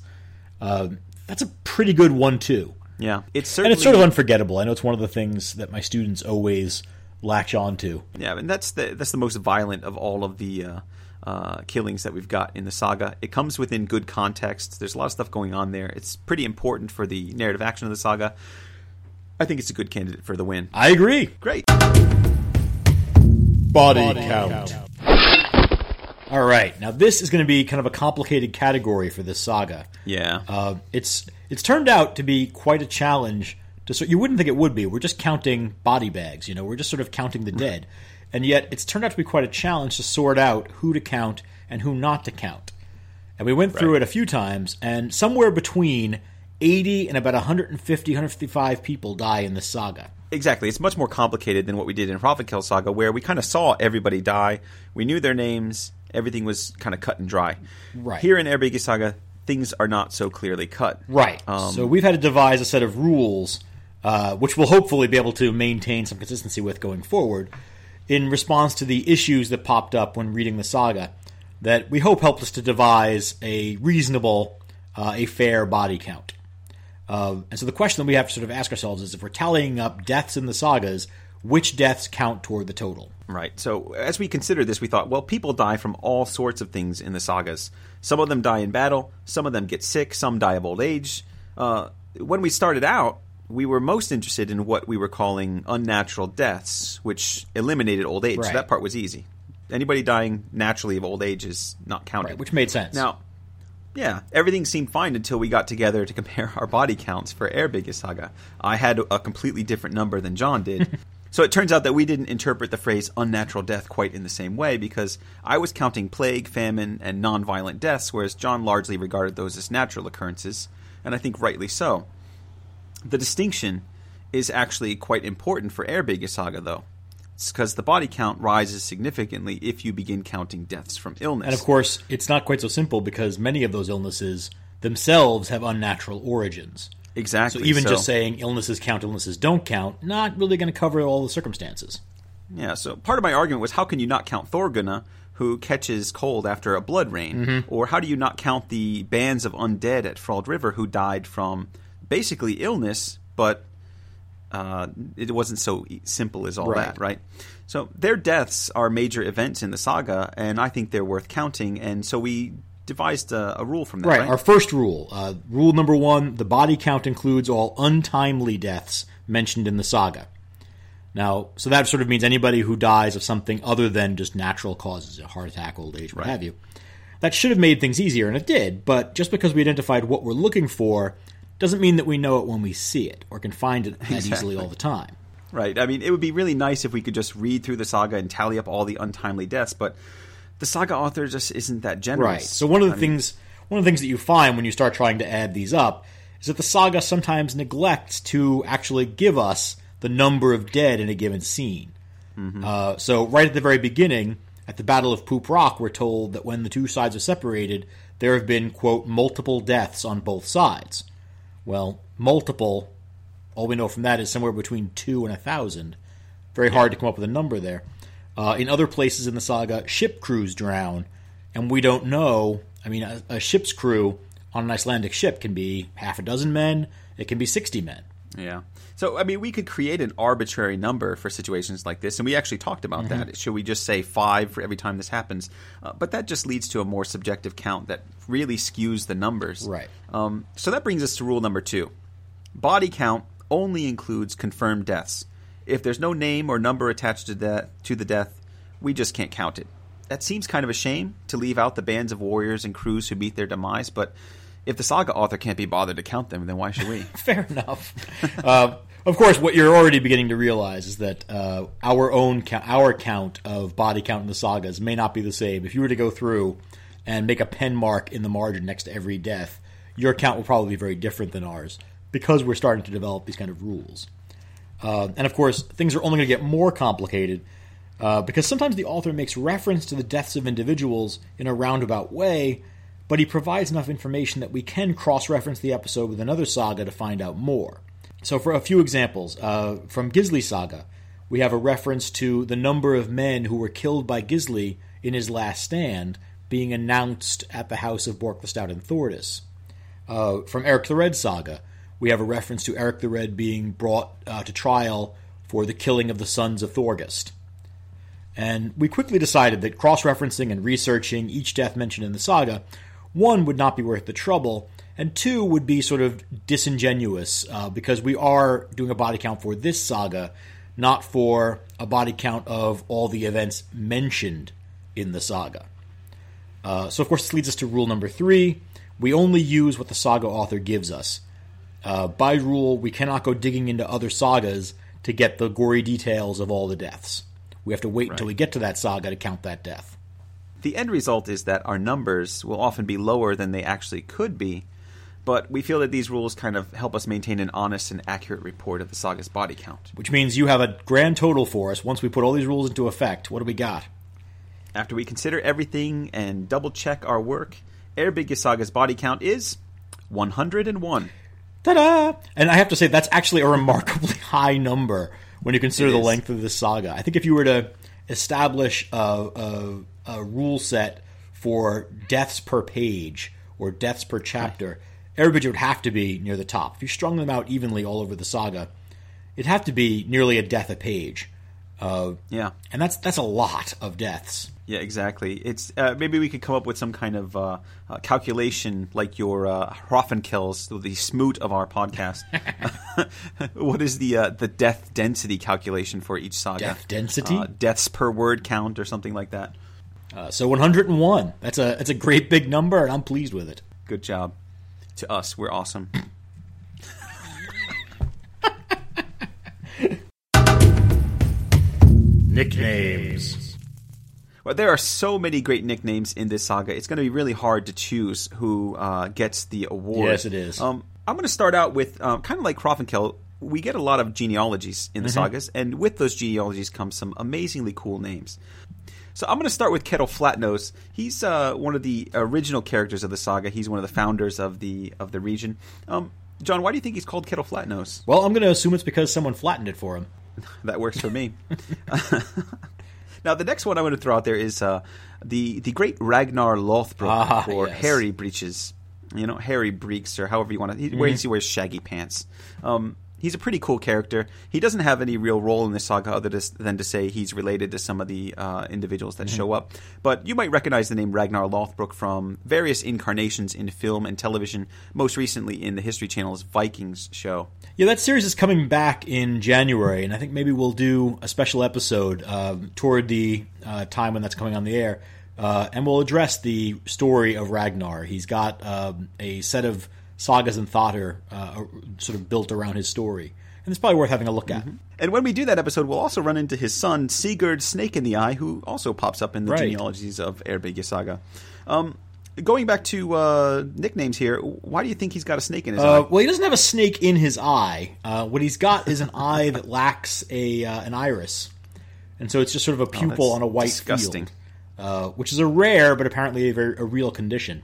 Um, that's a pretty good one too, Yeah, it's and certainly it's sort of unforgettable. I know it's one of the things that my students always latch on to. Yeah, and that's the that's the most violent of all of the uh, uh, killings that we've got in the saga. It comes within good context. There's a lot of stuff going on there. It's pretty important for the narrative action of the saga. I think it's a good candidate for the win. I agree. Great. Body, count. All right, now this is going to be kind of a complicated category for this saga. Yeah. Uh, it's it's turned out to be quite a challenge. To sort, you wouldn't think it would be. We're just counting body bags, you know. We're just sort of counting the dead, and yet it's turned out to be quite a challenge to sort out who to count and who not to count. And we went through it a few times, and somewhere between 80 and about 150, 155 people die in this saga. Exactly. It's much more complicated than what we did in Prophet Kill Saga, where we kind of saw everybody die. We knew their names. Everything was kind of cut and dry. Right. Here in Eyrbyggja Saga, things are not so clearly cut. Right. Um, so we've had to devise a set of rules, uh, which we'll hopefully be able to maintain some consistency with going forward, in response to the issues that popped up when reading the saga, that we hope helped us to devise a reasonable, uh, a fair body count. Uh, and so the question that we have to sort of ask ourselves is if we're tallying up deaths in the sagas, which deaths count toward the total? Right. So as we considered this, we thought, well, people die from all sorts of things in the sagas. Some of them die in battle. Some of them get sick. Some die of old age. Uh, when we started out, we were most interested in what we were calling unnatural deaths, which eliminated old age. So that part was easy. Anybody dying naturally of old age is not counted. Right, which made sense. Now, yeah, everything seemed fine until we got together to compare our body counts for Eyrbyggja Saga. I had a completely different number than John did. so it turns out that we didn't interpret the phrase unnatural death quite in the same way because I was counting plague, famine, and non-violent deaths, whereas John largely regarded those as natural occurrences, and I think rightly so. The distinction is actually quite important for Biggest Saga, though. It's because the body count rises significantly if you begin counting deaths from illness. And of course, it's not quite so simple because many of those illnesses themselves have unnatural origins. exactly. So even just saying illnesses count, illnesses don't count, not really going to cover all the circumstances. Yeah, so part of my argument was how can you not count Thorgunna, who catches cold after a blood rain? Mm-hmm. Or how do you not count the bands of undead at Froda River who died from basically illness, but uh, it wasn't so simple as all Right. that, right? So their deaths are major events in the saga, and I think they're worth counting, and so we devised a, a rule from that, Right. right? Our first rule, uh, rule number one: the body count includes all untimely deaths mentioned in the saga. Now, so that sort of means anybody who dies of something other than just natural causes, a heart attack, old age, what Right. have you. That should have made things easier, and it did. But just because we identified what we're looking for doesn't mean that we know it when we see it or can find it that easily all the time. Right. I mean, it would be really nice if we could just read through the saga and tally up all the untimely deaths, but the saga author just isn't that generous. Right. So one of the I mean, things one of the things that you find when you start trying to add these up is that the saga sometimes neglects to actually give us the number of dead in a given scene. Uh, so right at the very beginning, at the Battle of Poop Rock, we're told that when the two sides are separated, there have been quote multiple deaths on both sides. Well, multiple. All we know from that is somewhere between two and a thousand. Very hard to come up with a number there. Uh, in other places in the saga, ship crews drown, and we don't know. I mean, a, a ship's crew on an Icelandic ship can be half a dozen men. It can be sixty men. Yeah. So, I mean, we could create an arbitrary number for situations like this, and we actually talked about Mm-hmm. that. Should we just say five for every time this happens? Uh, but that just leads to a more subjective count that really skews the numbers. Right. Um, so that brings us to rule number two body count only includes confirmed deaths. If there's no name or number attached to, that, to the death, we just can't count it. That seems kind of a shame to leave out the bands of warriors and crews who meet their demise, but if the saga author can't be bothered to count them, then why should we? Fair enough. uh, Of course, what you're already beginning to realize is that uh, our own count, our count of body count in the sagas may not be the same. If you were to go through and make a pen mark in the margin next to every death, your count will probably be very different than ours because we're starting to develop these kind of rules. Uh, and of course, things are only going to get more complicated uh, because sometimes the author makes reference to the deaths of individuals in a roundabout way, but he provides enough information that we can cross reference the episode with another saga to find out more. So, for a few examples, uh, from Gisli Saga, we have a reference to the number of men who were killed by Gisli in his last stand being announced at the house of Bork the Stout and Thordis. Uh, from Eric the Red Saga, we have a reference to Eric the Red being brought uh, to trial for the killing of the sons of Thorgest. And we quickly decided that cross referencing and researching each death mentioned in the saga, one, would not be worth the trouble, and two would be sort of disingenuous uh, because we are doing a body count for this saga, not for a body count of all the events mentioned in the saga. Uh, so, of course, this leads us to rule number three. We only use what the saga author gives us. Uh, by rule, we cannot go digging into other sagas to get the gory details of all the deaths. We have to wait right. until we get to that saga to count that death. The end result is that our numbers will often be lower than they actually could be but we feel that these rules kind of help us maintain an honest and accurate report of the saga's body count. Which means you have a grand total for us once we put all these rules into effect. What do we got? After we consider everything and double check our work, Eyrbyggja Saga's body count is 101. Ta-da! And I have to say that's actually a remarkably high number when you consider the length of the saga. I think if you were to establish a, a, a rule set for deaths per page or deaths per chapter, Eyrbyggja would have to be near the top. If you strung them out evenly all over the saga, it'd have to be nearly a death a page. Uh, yeah, and that's that's a lot of deaths. Yeah, exactly. It's uh, maybe we could come up with some kind of uh, uh calculation, like your uh, kills, the smoot of our podcast. what is the uh, the death density calculation for each saga? Death density, uh, deaths per word count, or something like that. Uh, so 101. That's a that's a great big number, and I'm pleased with it. Good job to us. We're awesome. Nicknames. Well, there are so many great nicknames in this saga. It's going to be really hard to choose who uh, gets the award. Yes, it is. Um, I'm going to start out with um, kind of like Hrafnkel. We get a lot of genealogies in the mm-hmm. sagas, and with those genealogies come some amazingly cool names. So I'm going to start with Ketil Flatnose. He's uh, one of the original characters of the saga. He's one of the founders of the of the region. Um, John, why do you think he's called Ketil Flatnose? Well, I'm going to assume it's because someone flattened it for him. that works for me. now, the next one I want to throw out there is uh, the the great Ragnar Lothbrok ah, or yes. Harry Breeches. You know, Harry Breeks or however you want to. He, mm-hmm. he wears shaggy pants. Um, he's a pretty cool character. He doesn't have any real role in this saga other than to say he's related to some of the uh, individuals that mm-hmm. show up. But you might recognize the name Ragnar Lothbrok from various incarnations in film and television, most recently in the History Channel's Vikings show. Yeah, that series is coming back in January, and I think maybe we'll do a special episode uh, toward the uh, time when that's coming on the air. Uh, and we'll address the story of Ragnar. He's got um, a set of sagas and Thatr uh, sort of built around his story. And it's probably worth having a look at. Mm-hmm. And when we do that episode, we'll also run into his son, Sigurd Snake in the Eye, who also pops up in the right. genealogies of Eyrbyggja Saga. Um, going back to uh, nicknames here, why do you think he's got a snake in his uh, eye? Well, he doesn't have a snake in his eye. Uh, what he's got is an eye that lacks a uh, an iris, and so it's just sort of a oh, pupil oh, on a white disgusting. field, uh, which is a rare but apparently a, very, a real condition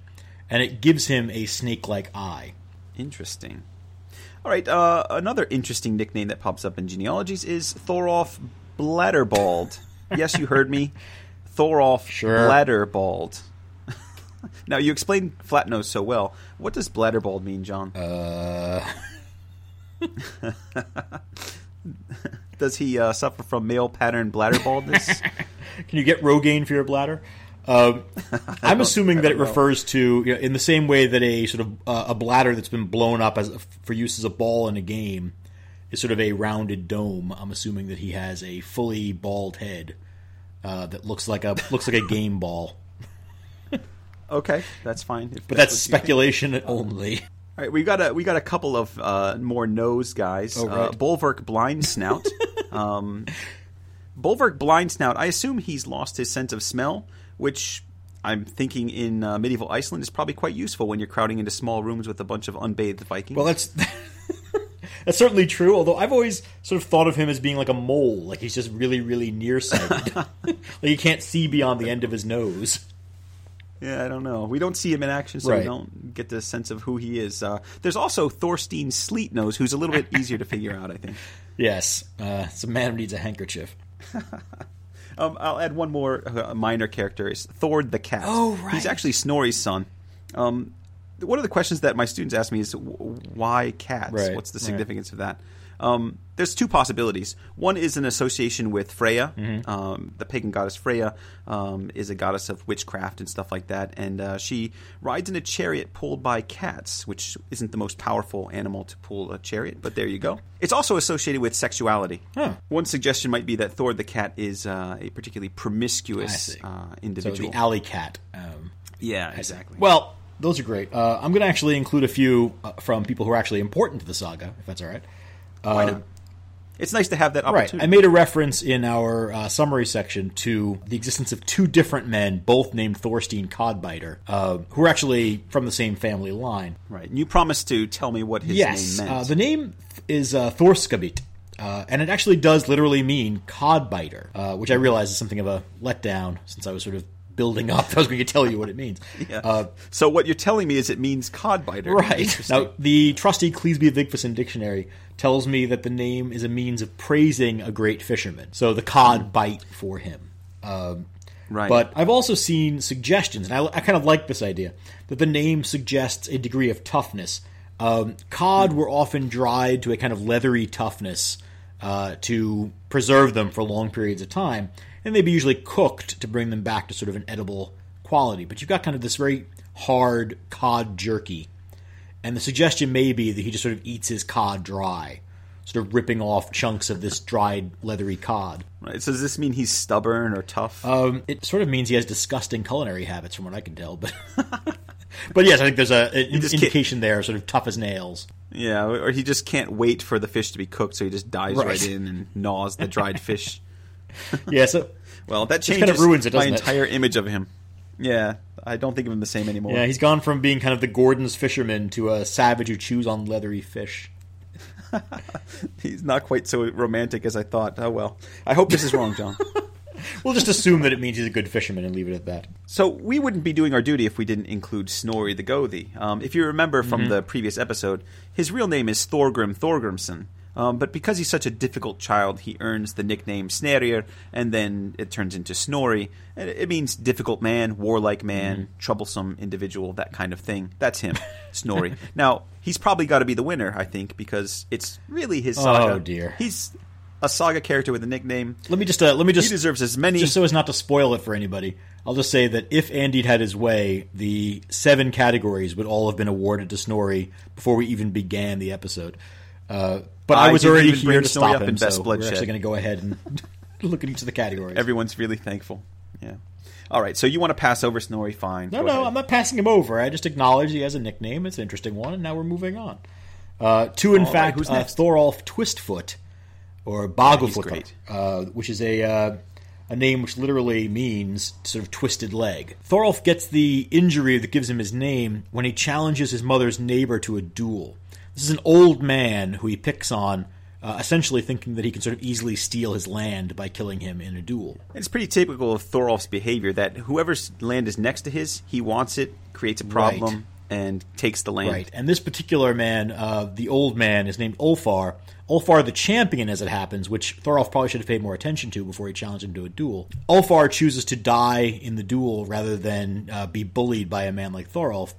and it gives him a snake-like eye. Interesting. All right, uh, another interesting nickname that pops up in genealogies is Thorolf Bladderbald. yes, you heard me. Thorolf sure. Bladderbald. now, you explained flat nose so well. What does Bladderbald mean, John? Uh... does he uh, suffer from male pattern bladder baldness? Can you get Rogaine for your bladder? Um, I'm assuming that it refers to you know, in the same way that a sort of uh, a bladder that's been blown up as for use as a ball in a game is sort of a rounded dome. I'm assuming that he has a fully bald head uh, that looks like a looks like a game ball. okay, that's fine. but that's, that's speculation only. All right, we got a we got a couple of uh, more nose guys. Oh, uh, right. Bolverk Blind Snout. um, Bolverk Blind Snout. I assume he's lost his sense of smell, which I'm thinking in uh, medieval Iceland is probably quite useful when you're crowding into small rooms with a bunch of unbathed Vikings. Well, that's that's certainly true. Although I've always sort of thought of him as being like a mole, like he's just really, really nearsighted, like he can't see beyond the end of his nose. Yeah, I don't know. We don't see him in action, so Right. we don't get the sense of who he is. Uh, there's also Thorstein Sleetnose, who's a little bit easier to figure out, I think. Yes, uh, it's a man who needs a handkerchief. Um, I'll add one more uh, minor character: is Thord the cat. Oh, right. He's actually Snorri's son. Um, one of the questions that my students ask me is why cats? Right, What's the right. significance of that? Um, there's two possibilities. One is an association with Freya. Mm-hmm. Um, the pagan goddess Freya um, is a goddess of witchcraft and stuff like that, and uh, she rides in a chariot pulled by cats, which isn't the most powerful animal to pull a chariot, but there you go. It's also associated with sexuality. Huh. One suggestion might be that Thord the cat is uh, a particularly promiscuous uh, So individual. the alley cat. Um, yeah, exactly. well, those are great. Uh, I'm going to actually include a few uh, from people who are actually important to the saga, if that's all right. Why not? It's nice to have that Right. opportunity. I made a reference in our uh, summary section to the existence of two different men, both named Thorstein Codbiter, uh, who are actually from the same family line. right. And you promised to tell me what his yes, name meant. uh, the name is uh, Thorskabit. Uh, and it actually does literally mean codbiter, uh, which I realize is something of a letdown since I was sort of building up. I was going to tell you what it means. Yeah. Uh, so what you're telling me is it means codbiter. Right. Now, the trusty Cleasby Vigfusson dictionary tells me that the name is a means of praising a great fisherman. So the cod bite for him. Um, Right. But I've also seen suggestions, and I, I kind of like this idea, that the name suggests a degree of toughness. Um, cod were often dried to a kind of leathery toughness uh, to preserve them for long periods of time, and they'd be usually cooked to bring them back to sort of an edible quality. But you've got kind of this very hard cod jerky and the suggestion may be that he just sort of eats his cod dry, sort of ripping off chunks of this dried, leathery cod. Right. So does this mean he's stubborn or tough? Um, it sort of means he has disgusting culinary habits, from what I can tell. But, but yes, I think there's a, an can't- indication there, sort of tough as nails. yeah. Or he just can't wait for the fish to be cooked, so he just dives right, Right. in and gnaws the dried fish. Yeah, so Well, that kind changes of ruins it, my doesn't it? entire image of him. Yeah. I don't think of him the same anymore. yeah, he's gone from being kind of the Gorton's fisherman to a savage who chews on leathery fish. He's not quite so romantic as I thought. Oh well. I hope this is wrong, John. We'll just assume that it means he's a good fisherman and leave it at that. So we wouldn't be doing our duty if we didn't include Snorri the Gothi. Um, if you remember from Mm-hmm. the previous episode, his real name is Thorgrim Thorgrimsson. Um, but because he's such a difficult child, he earns the nickname Snerrir, and then it turns into Snorri. And It means difficult man, warlike man, Mm-hmm. troublesome individual, that kind of thing. That's him, Snorri. now he's probably got to be the winner, I think, because it's really his saga. Oh, dear. He's a saga character with a nickname. Let me just uh, let me He just deserves as many. just so as not to spoil it for anybody, I'll just say that if Andy'd had his way, the seven categories would all have been awarded to Snorri before we even began the episode. Uh, but I, I was already here to stop up him, in Best so we're actually going to go ahead and look at each of the categories. Everyone's really thankful. Yeah. All right. So you want to pass over Snorri? Fine. no, Go no, ahead. I'm not passing him over. I just acknowledge he has a nickname. It's an interesting one, and now we're moving on. Uh, to, in All right, fact, who's uh? Thorolf Twistfoot, or Bagofoot, great. uh, which is a uh, a name which literally means sort of twisted leg. Thorolf gets the injury that gives him his name when he challenges his mother's neighbor to a duel. This is an old man who he picks on, uh, essentially thinking that he can sort of easily steal his land by killing him in a duel. It's pretty typical of Thorolf's behavior that whoever's land is next to his, he wants it, creates a problem, Right. and takes the land. Right. And this particular man, uh, the old man, is named Ulfar. Ulfar the champion, as it happens, which Thorolf probably should have paid more attention to before he challenged him to a duel. Ulfar chooses to die in the duel rather than uh, be bullied by a man like Thorolf.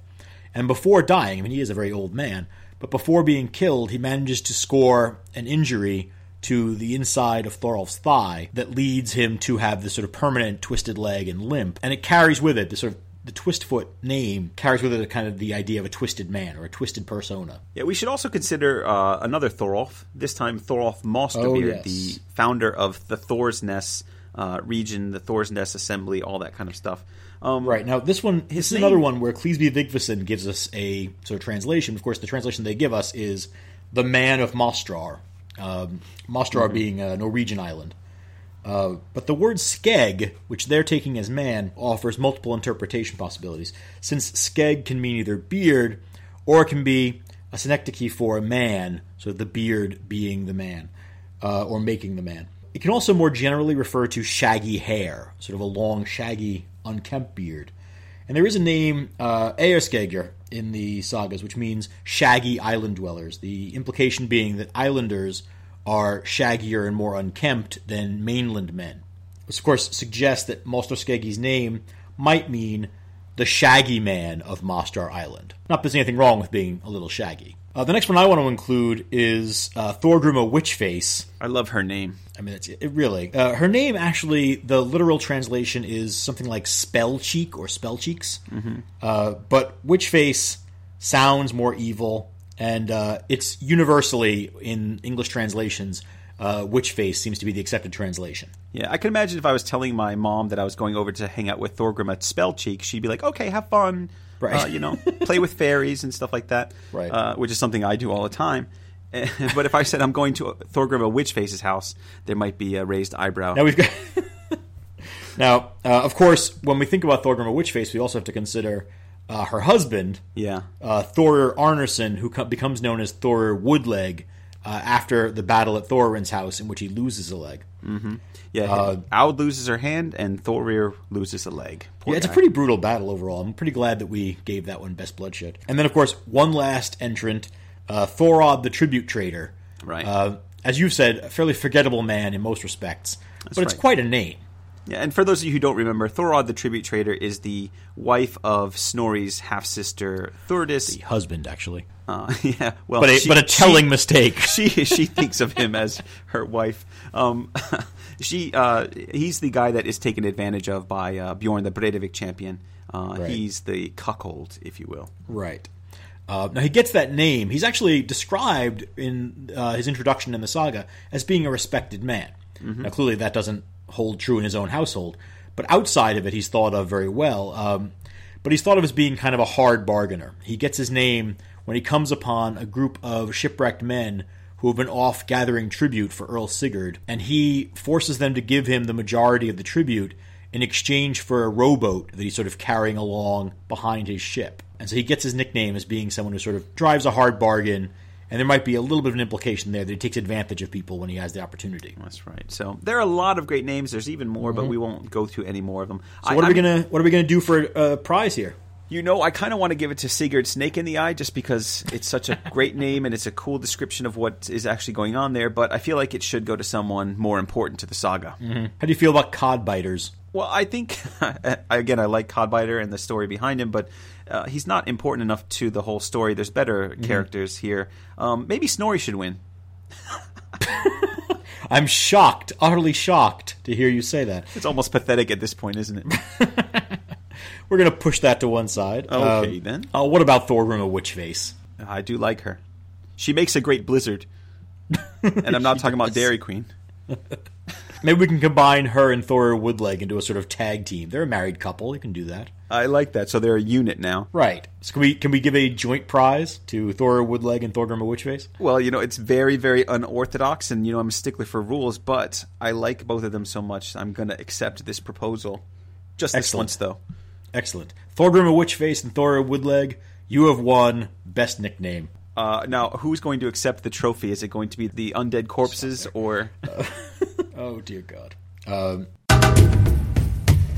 And before dying, I mean, he is a very old man, but before being killed, he manages to score an injury to the inside of Thorolf's thigh that leads him to have this sort of permanent twisted leg and limp. And it carries with it the sort of the Twistfoot name carries with it a kind of the idea of a twisted man or a twisted persona. Yeah, we should also consider uh, another Thorolf. This time, Thorolf Mosterbeard, Oh, yes. the founder of the Thor's Nest uh, region, the Thor's Nest Assembly, all that kind of stuff. Um, Right now, this one this is name- another one where Cleasby Vigfusson gives us a sort of translation. Of course, the translation they give us is the man of Mostrar, um, Mostrar Mm-hmm. being a Norwegian island. Uh, but the word skeg, which they're taking as man, offers multiple interpretation possibilities. Since skeg can mean either beard, or it can be a synecdoche for a man, so the beard being the man, uh, or making the man. It can also more generally refer to shaggy hair, sort of a long, shaggy, unkempt beard. And there is a name, uh, in the sagas, which means shaggy island dwellers. The implication being that islanders are shaggier and more unkempt than mainland men. This, of course, suggests that Mostarskeggi's name might mean the shaggy man of Mostar Island. Not that there's anything wrong with being a little shaggy. Uh, the next one I want to include is uh, Thorgrima Witchface. I love her name. I mean, it's, it really. Uh, her name actually, the literal translation is something like spell cheek or spell cheeks. Mm-hmm. Uh, but Witchface sounds more evil, and uh, it's universally in English translations. Uh, Witchface seems to be the accepted translation. Yeah, I can imagine if I was telling my mom that I was going over to hang out with Thorgrim at Spellcheek, she'd be like, "Okay, have fun, Right. Uh, you know, play with fairies and stuff like that." Right. Uh, which is something I do all the time. but if I said I'm going to Thorgrim a Witchface's house, there might be a raised eyebrow. Now we've got. now, uh, of course, when we think about Thorgrima Witchface, we also have to consider uh, her husband, yeah. uh, Thorir Arnarson, who co- becomes known as Thorir Woodleg uh, after the battle at Thorin's house, in which he loses a leg. Yeah, Uh, Aud loses her hand and Thorir loses a leg. Poor yeah, it's a pretty brutal battle overall. I'm pretty glad that we gave that one best bloodshed. And then, of course, one last entrant, uh, Thorod the Tribute Trader. Right. Uh, as you've said, a fairly forgettable man in most respects, but it's right. quite a name. Yeah, and for those of you who don't remember, Thorod the Tribute Trader is the wife of Snorri's half sister Thordis. The Husband, actually, Uh, yeah, well, but a, she- but a telling she- mistake. she she thinks of him as her wife. Um, she uh, he's the guy that is taken advantage of by uh, Bjorn, the Breivik champion. Uh, Right. He's the cuckold, if you will. Right. Uh, now he gets that name. He's actually described in uh, his introduction in the saga as being a respected man. Now clearly that doesn't hold true in his own household, but outside of it, he's thought of very well. Um, but he's thought of as being kind of a hard bargainer. He gets his name when he comes upon a group of shipwrecked men who have been off gathering tribute for Earl Sigurd, and he forces them to give him the majority of the tribute in exchange for a rowboat that he's sort of carrying along behind his ship. And so he gets his nickname as being someone who sort of drives a hard bargain, and there might be a little bit of an implication there that he takes advantage of people when he has the opportunity. That's right. So there are a lot of great names. There's even more, but we won't go through any more of them. Mm-hmm. So what are we gonna what are we gonna do for a prize here? You know, I kind of want to give it to Sigurd Snake in the Eye just because it's such a great name and it's a cool description of what is actually going on there. But I feel like it should go to someone more important to the saga. How do you feel about cod biters? Well, I think again, I like Codbiter and the story behind him, but uh, he's not important enough to the whole story. There's better characters here. Um, maybe Snorri should win. I'm shocked, utterly shocked to hear you say that. It's almost pathetic at this point, isn't it? We're gonna push that to one side. Okay, Um, then. Uh, what about Thorgrim of Witchface? I do like her. She makes a great blizzard, and I'm not talking about Dairy Queen. Maybe we can combine her and Thor Woodleg into a sort of tag team. They're a married couple. You can do that. I like that. So they're a unit now. Right. So can we can we give a joint prize to Thor Woodleg and Thorgrim of Witchface? Well, you know, it's very, very unorthodox, and you know, I'm a stickler for rules, but I like both of them so much, I'm going to accept this proposal. Just this Excellent. once, though. Excellent. Thorgrim of Witchface and Thor Woodleg, you have won best nickname. Uh, now, who's going to accept the trophy? Is it going to be the undead corpses or? Oh dear God. Um,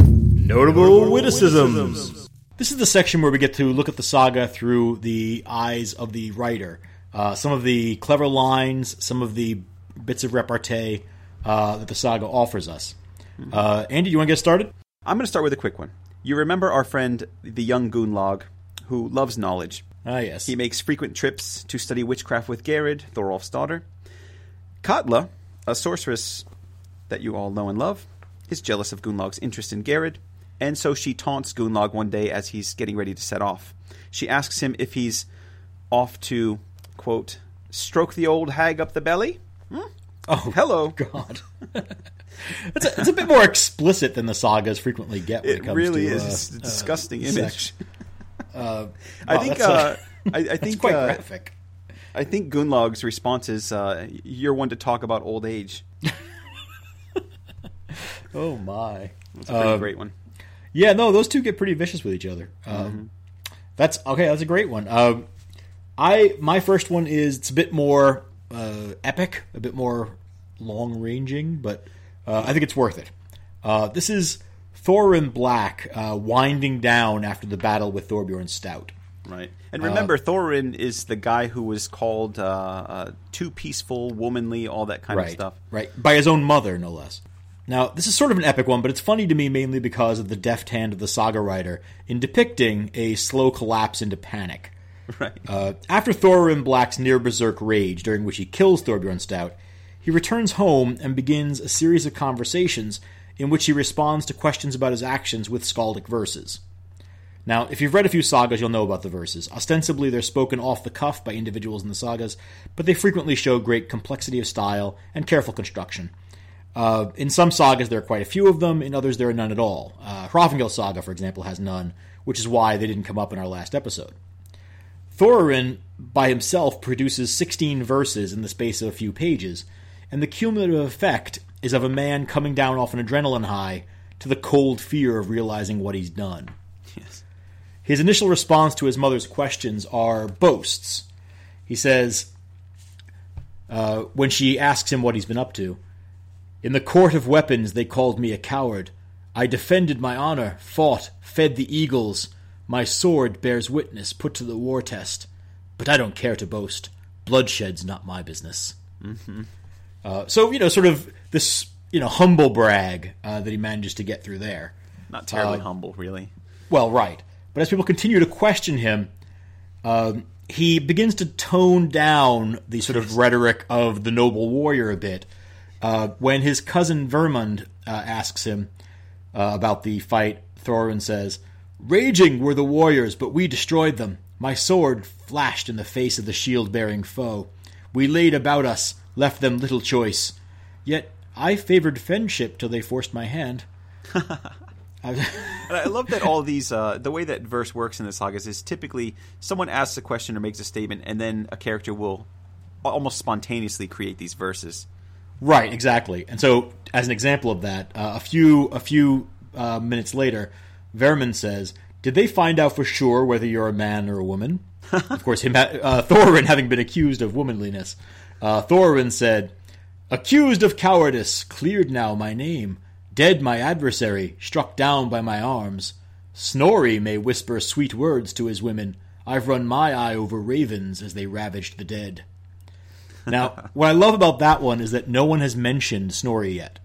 Notable witticisms. This is the section where we get to look at the saga through the eyes of the writer. Uh, some of the clever lines, some of the bits of repartee uh, that the saga offers us. Uh, Andy, you want to get started? I'm going to start with a quick one. You remember our friend, the young Gunlaug, who loves knowledge. Ah, yes. He makes frequent trips to study witchcraft with Geirrid, Thorolf's daughter. Katla, a sorceress that you all know and love, is jealous of Gunlaug's interest in Geirrid, and so she taunts Gunlaug one day as he's getting ready to set off. She asks him if he's off to, quote, stroke the old hag up the belly? oh, Hello. God. It's a, it's a bit more explicit than the sagas frequently get when it, It comes really to is uh, It's a uh, disgusting sex. image. Uh, I wow, think. Uh, I, I think. quite uh, graphic. I think Gunlaug's response is, uh, "You're one to talk about old age." Oh my. that's a pretty Um, great one. Yeah, no, those two get pretty vicious with each other. Mm-hmm. Um, That's okay. That's a great one. Um, I my first one is it's a bit more uh, epic, a bit more long ranging, but uh, I think it's worth it. Uh, this is Thorin Black uh, winding down after the battle with Thorbjorn Stout. Right. And uh, remember, Thorin is the guy who was called uh, uh, too peaceful, womanly, all that kind right, of stuff. right, by his own mother, no less. Now, this is sort of an epic one, but it's funny to me mainly because of the deft hand of the saga writer in depicting a slow collapse into panic. Right. Uh, after Thorin Black's near berserk rage, during which he kills Thorbjorn Stout, he returns home and begins a series of conversations in which he responds to questions about his actions with skaldic verses. Now, if you've read a few sagas, you'll know about the verses. Ostensibly, they're spoken off the cuff by individuals in the sagas, but they frequently show great complexity of style and careful construction. Uh, in some sagas, there are quite a few of them. In others, there are none at all. Uh, saga, for example, has none, which is why they didn't come up in our last episode. Thorin, by himself, produces 16 verses in the space of a few pages, and the cumulative effect is of a man coming down off an adrenaline high to the cold fear of realizing what he's done. Yes. His initial response to his mother's questions are boasts. He says, uh, when she asks him what he's been up to, In the court of weapons, they called me a coward. I defended my honor, fought, fed the eagles. My sword bears witness, put to the war test. But I don't care to boast. Bloodshed's not my business. Mm-hmm. Uh, so, you know, sort of this, you know, humble brag uh, that he manages to get through there. Not terribly Uh, humble, really. Well, right. But as people continue to question him, um, he begins to tone down the sort of rhetoric of the noble warrior a bit. Uh, when his cousin Vermund uh, asks him uh, about the fight, Thorin says, Raging were the warriors, but we destroyed them. My sword flashed in the face of the shield bearing foe. We laid about us, left them little choice. Yet I favored friendship till they forced my hand. I- love that all these uh, the way that verse works in the sagas is typically someone asks a question or makes a statement, and then a character will almost spontaneously create these verses. Right, exactly. And so, as an example of that, uh, a few a few uh, minutes later, Vermund says, "Did they find out for sure whether you're a man or a woman?" of course, him ha- uh, Thorin having been accused of womanliness, uh, Thorin said, "Accused of cowardice, cleared now my name. Dead my adversary, struck down by my arms. Snorri may whisper sweet words to his women. I've run my eye over ravens as they ravaged the dead." Now, what I love about that one is that no one has mentioned Snorri yet.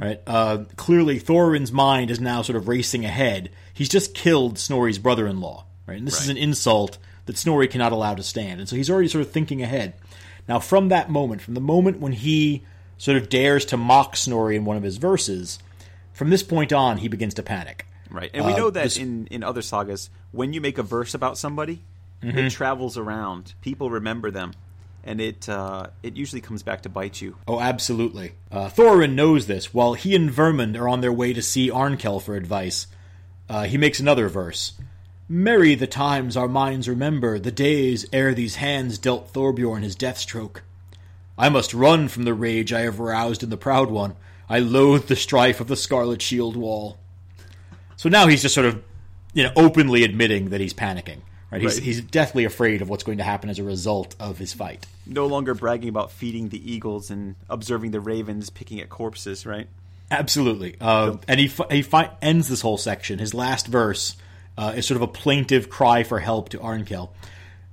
Right? Uh, clearly, Thorin's mind is now sort of racing ahead. He's just killed Snorri's brother-in-law. Right? And this is an insult that Snorri cannot allow to stand. And so he's already sort of thinking ahead. Now, from that moment, from the moment when he sort of dares to mock Snorri in one of his verses, from this point on, he begins to panic. Right, and we Uh, know that this- in in other sagas, when you make a verse about somebody, Mm-hmm. it travels around. People remember them, and it uh, it usually comes back to bite you. Oh, absolutely. Uh, Thorin knows this. While he and Vermund are on their way to see Arnkel for advice, uh, he makes another verse. Merry the times our minds remember, the days ere these hands dealt Thorbjorn his death stroke. I must run from the rage I have roused in the Proud One. I loathe the strife of the Scarlet Shield Wall. So now he's just sort of, you know, openly admitting that he's panicking. Right? He's, Right. he's deathly afraid of what's going to happen as a result of his fight. No longer bragging about feeding the eagles and observing the ravens picking at corpses. Right. Absolutely. Uh, and he fi- he fi- ends this whole section. His last verse uh, is sort of a plaintive cry for help to Arnkel.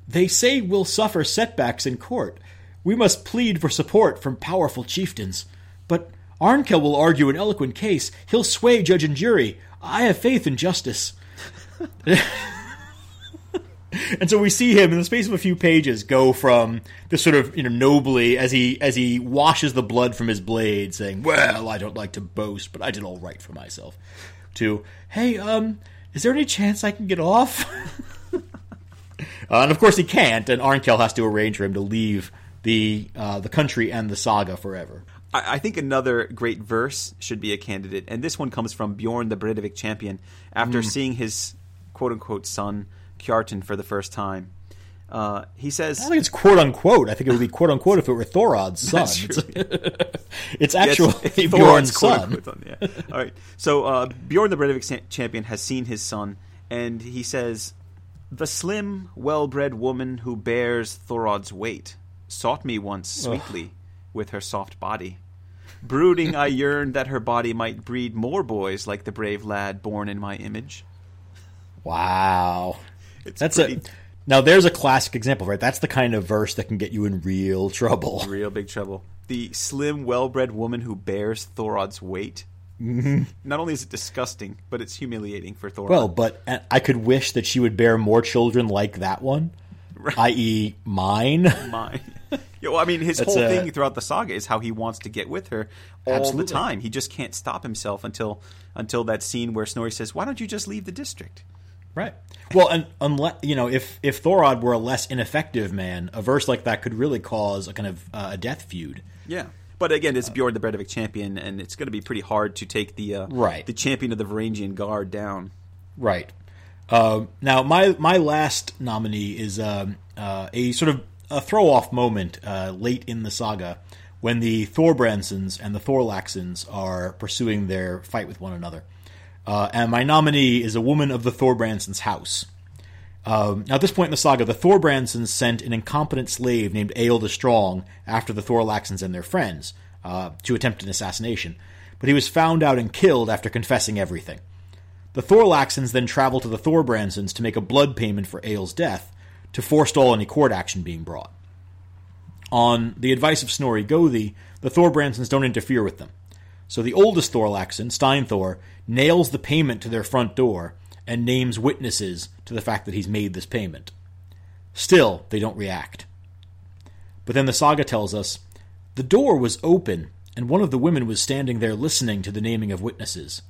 They say we'll suffer setbacks in court. We must plead for support from powerful chieftains. But Arnkel will argue an eloquent case. He'll sway judge and jury. I have faith in justice. and so we see him in the space of a few pages go from this sort of you know nobly as he as he washes the blood from his blade saying well i don't like to boast but i did all right for myself to hey um is there any chance i can get off? Uh, and of course he can't and arnkel has to arrange for him to leave the uh, the country and the saga forever. I, I think another great verse should be a candidate, and this one comes from Bjorn the Breivik champion. After seeing his quote unquote son Kjartan for the first time. Uh, he says, I don't think it's quote unquote. I think it would be quote unquote if it were Thorod's son. It's, it's Yes, actually Thorod's Bjorn's quote son. yeah. All right. So uh, Bjorn the Breivik champion has seen his son, and he says, "The slim, well-bred woman who bears Thorod's weight sought me once sweetly with her soft body. Brooding, I yearned that her body might breed more boys like the brave lad born in my image." Wow. It's That's pretty, it. Now there's a classic example, right? That's the kind of verse that can get you in real trouble. real big trouble. The slim, well-bred woman who bears Thorod's weight. Not only is it disgusting, but it's humiliating for Thorod. Well, but uh, I could wish that she would bear more children like that one, i.e., mine. mine. Yeah, well, I mean, his That's whole a- thing throughout the saga is how he wants to get with her all Absolutely. the time. He just can't stop himself until until that scene where Snorri says, "Why don't you just leave the district?" Right. Well, and unless you know, if if Thorod were a less ineffective man, a verse like that could really cause a kind of uh, a death feud. Yeah. But again, it's Bjorn the Breivik champion, and it's going to be pretty hard to take the uh, Right. the champion of the Varangian Guard down. Right. Um, now, my my last nominee is um, uh, a sort of a throw off moment uh, late in the saga when the Thorbrandsons and the Thorlakssons are pursuing their fight with one another. Uh, and my nominee is a woman of the Thorbrandsons' house. Um, now, at this point in the saga, the Thorbrandsons sent an incompetent slave named Ael the Strong after the Thorlakssons and their friends uh, to attempt an assassination, but he was found out and killed after confessing everything. The Thorlakssons then travel to the Thorbrandsons to make a blood payment for Ael's death to forestall any court action being brought. On the advice of Snorri Gothi, the Thorbrandsons don't interfere with them. So the oldest Thorlaksson, Steinthor, nails the payment to their front door and names witnesses to the fact that he's made this payment. Still, they don't react. But then the saga tells us the door was open, and one of the women was standing there listening to the naming of witnesses.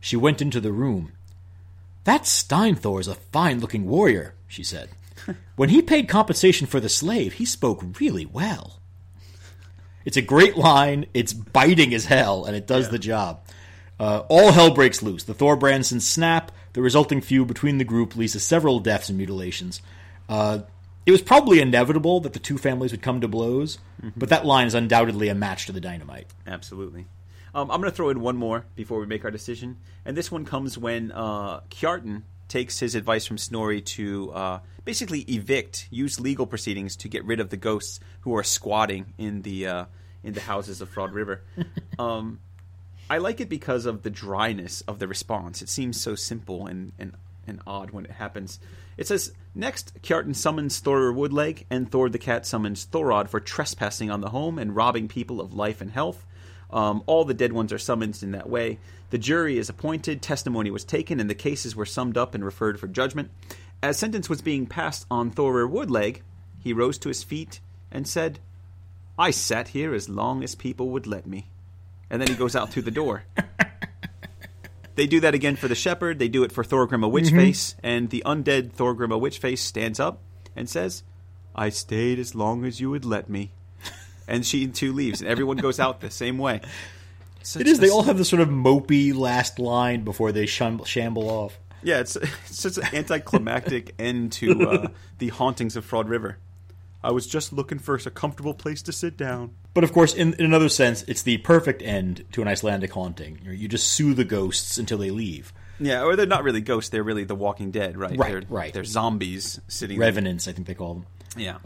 She went into the room. That Steinthor is a fine looking warrior, she said. when he paid compensation for the slave, he spoke really well. It's a great line, it's biting as hell, and it does the job. Uh, all hell breaks loose. The Thorbrandsons snap. The resulting feud between the group leads to several deaths and mutilations. Uh, it was probably inevitable that the two families would come to blows, but that line is undoubtedly a match to the dynamite. Absolutely. Um, I'm going to throw in one more before we make our decision, and this one comes when uh, Kjartan takes his advice from Snorri to uh, basically evict, use legal proceedings to get rid of the ghosts who are squatting in the uh, in the houses of Froda River. um, I like it because of the dryness of the response. It seems so simple and, and, and odd when it happens. It says, Next, Kjartan summons Thorir Woodleg, and Thord the Cat summons Thorod for trespassing on the home and robbing people of life and health. Um, all the dead ones are summoned in that way. The jury is appointed, testimony was taken, and the cases were summed up and referred for judgment. As sentence was being passed on Thorir Woodleg, he rose to his feet and said, I sat here as long as people would let me. And then he goes out through the door. They do that again for the shepherd. They do it for Thorgrim a Witchface, and the undead Thorgrim a Witchface stands up and says, "I stayed as long as you would let me." And she too leaves, and everyone goes out the same way. Such It is. a- They all have this sort of mopey last line before they shum- shamble off. yeah. It's it's just an anticlimactic end to uh, the hauntings of Froda River. I was just looking for a comfortable place to sit down. But of course, in, in another sense, it's the perfect end to an Icelandic haunting. You, know, you just sue the ghosts until they leave. Yeah, or they're not really ghosts; they're really the Walking Dead, right? Right, They're, right. They're zombies sitting. Revenants, I think they call them. Yeah.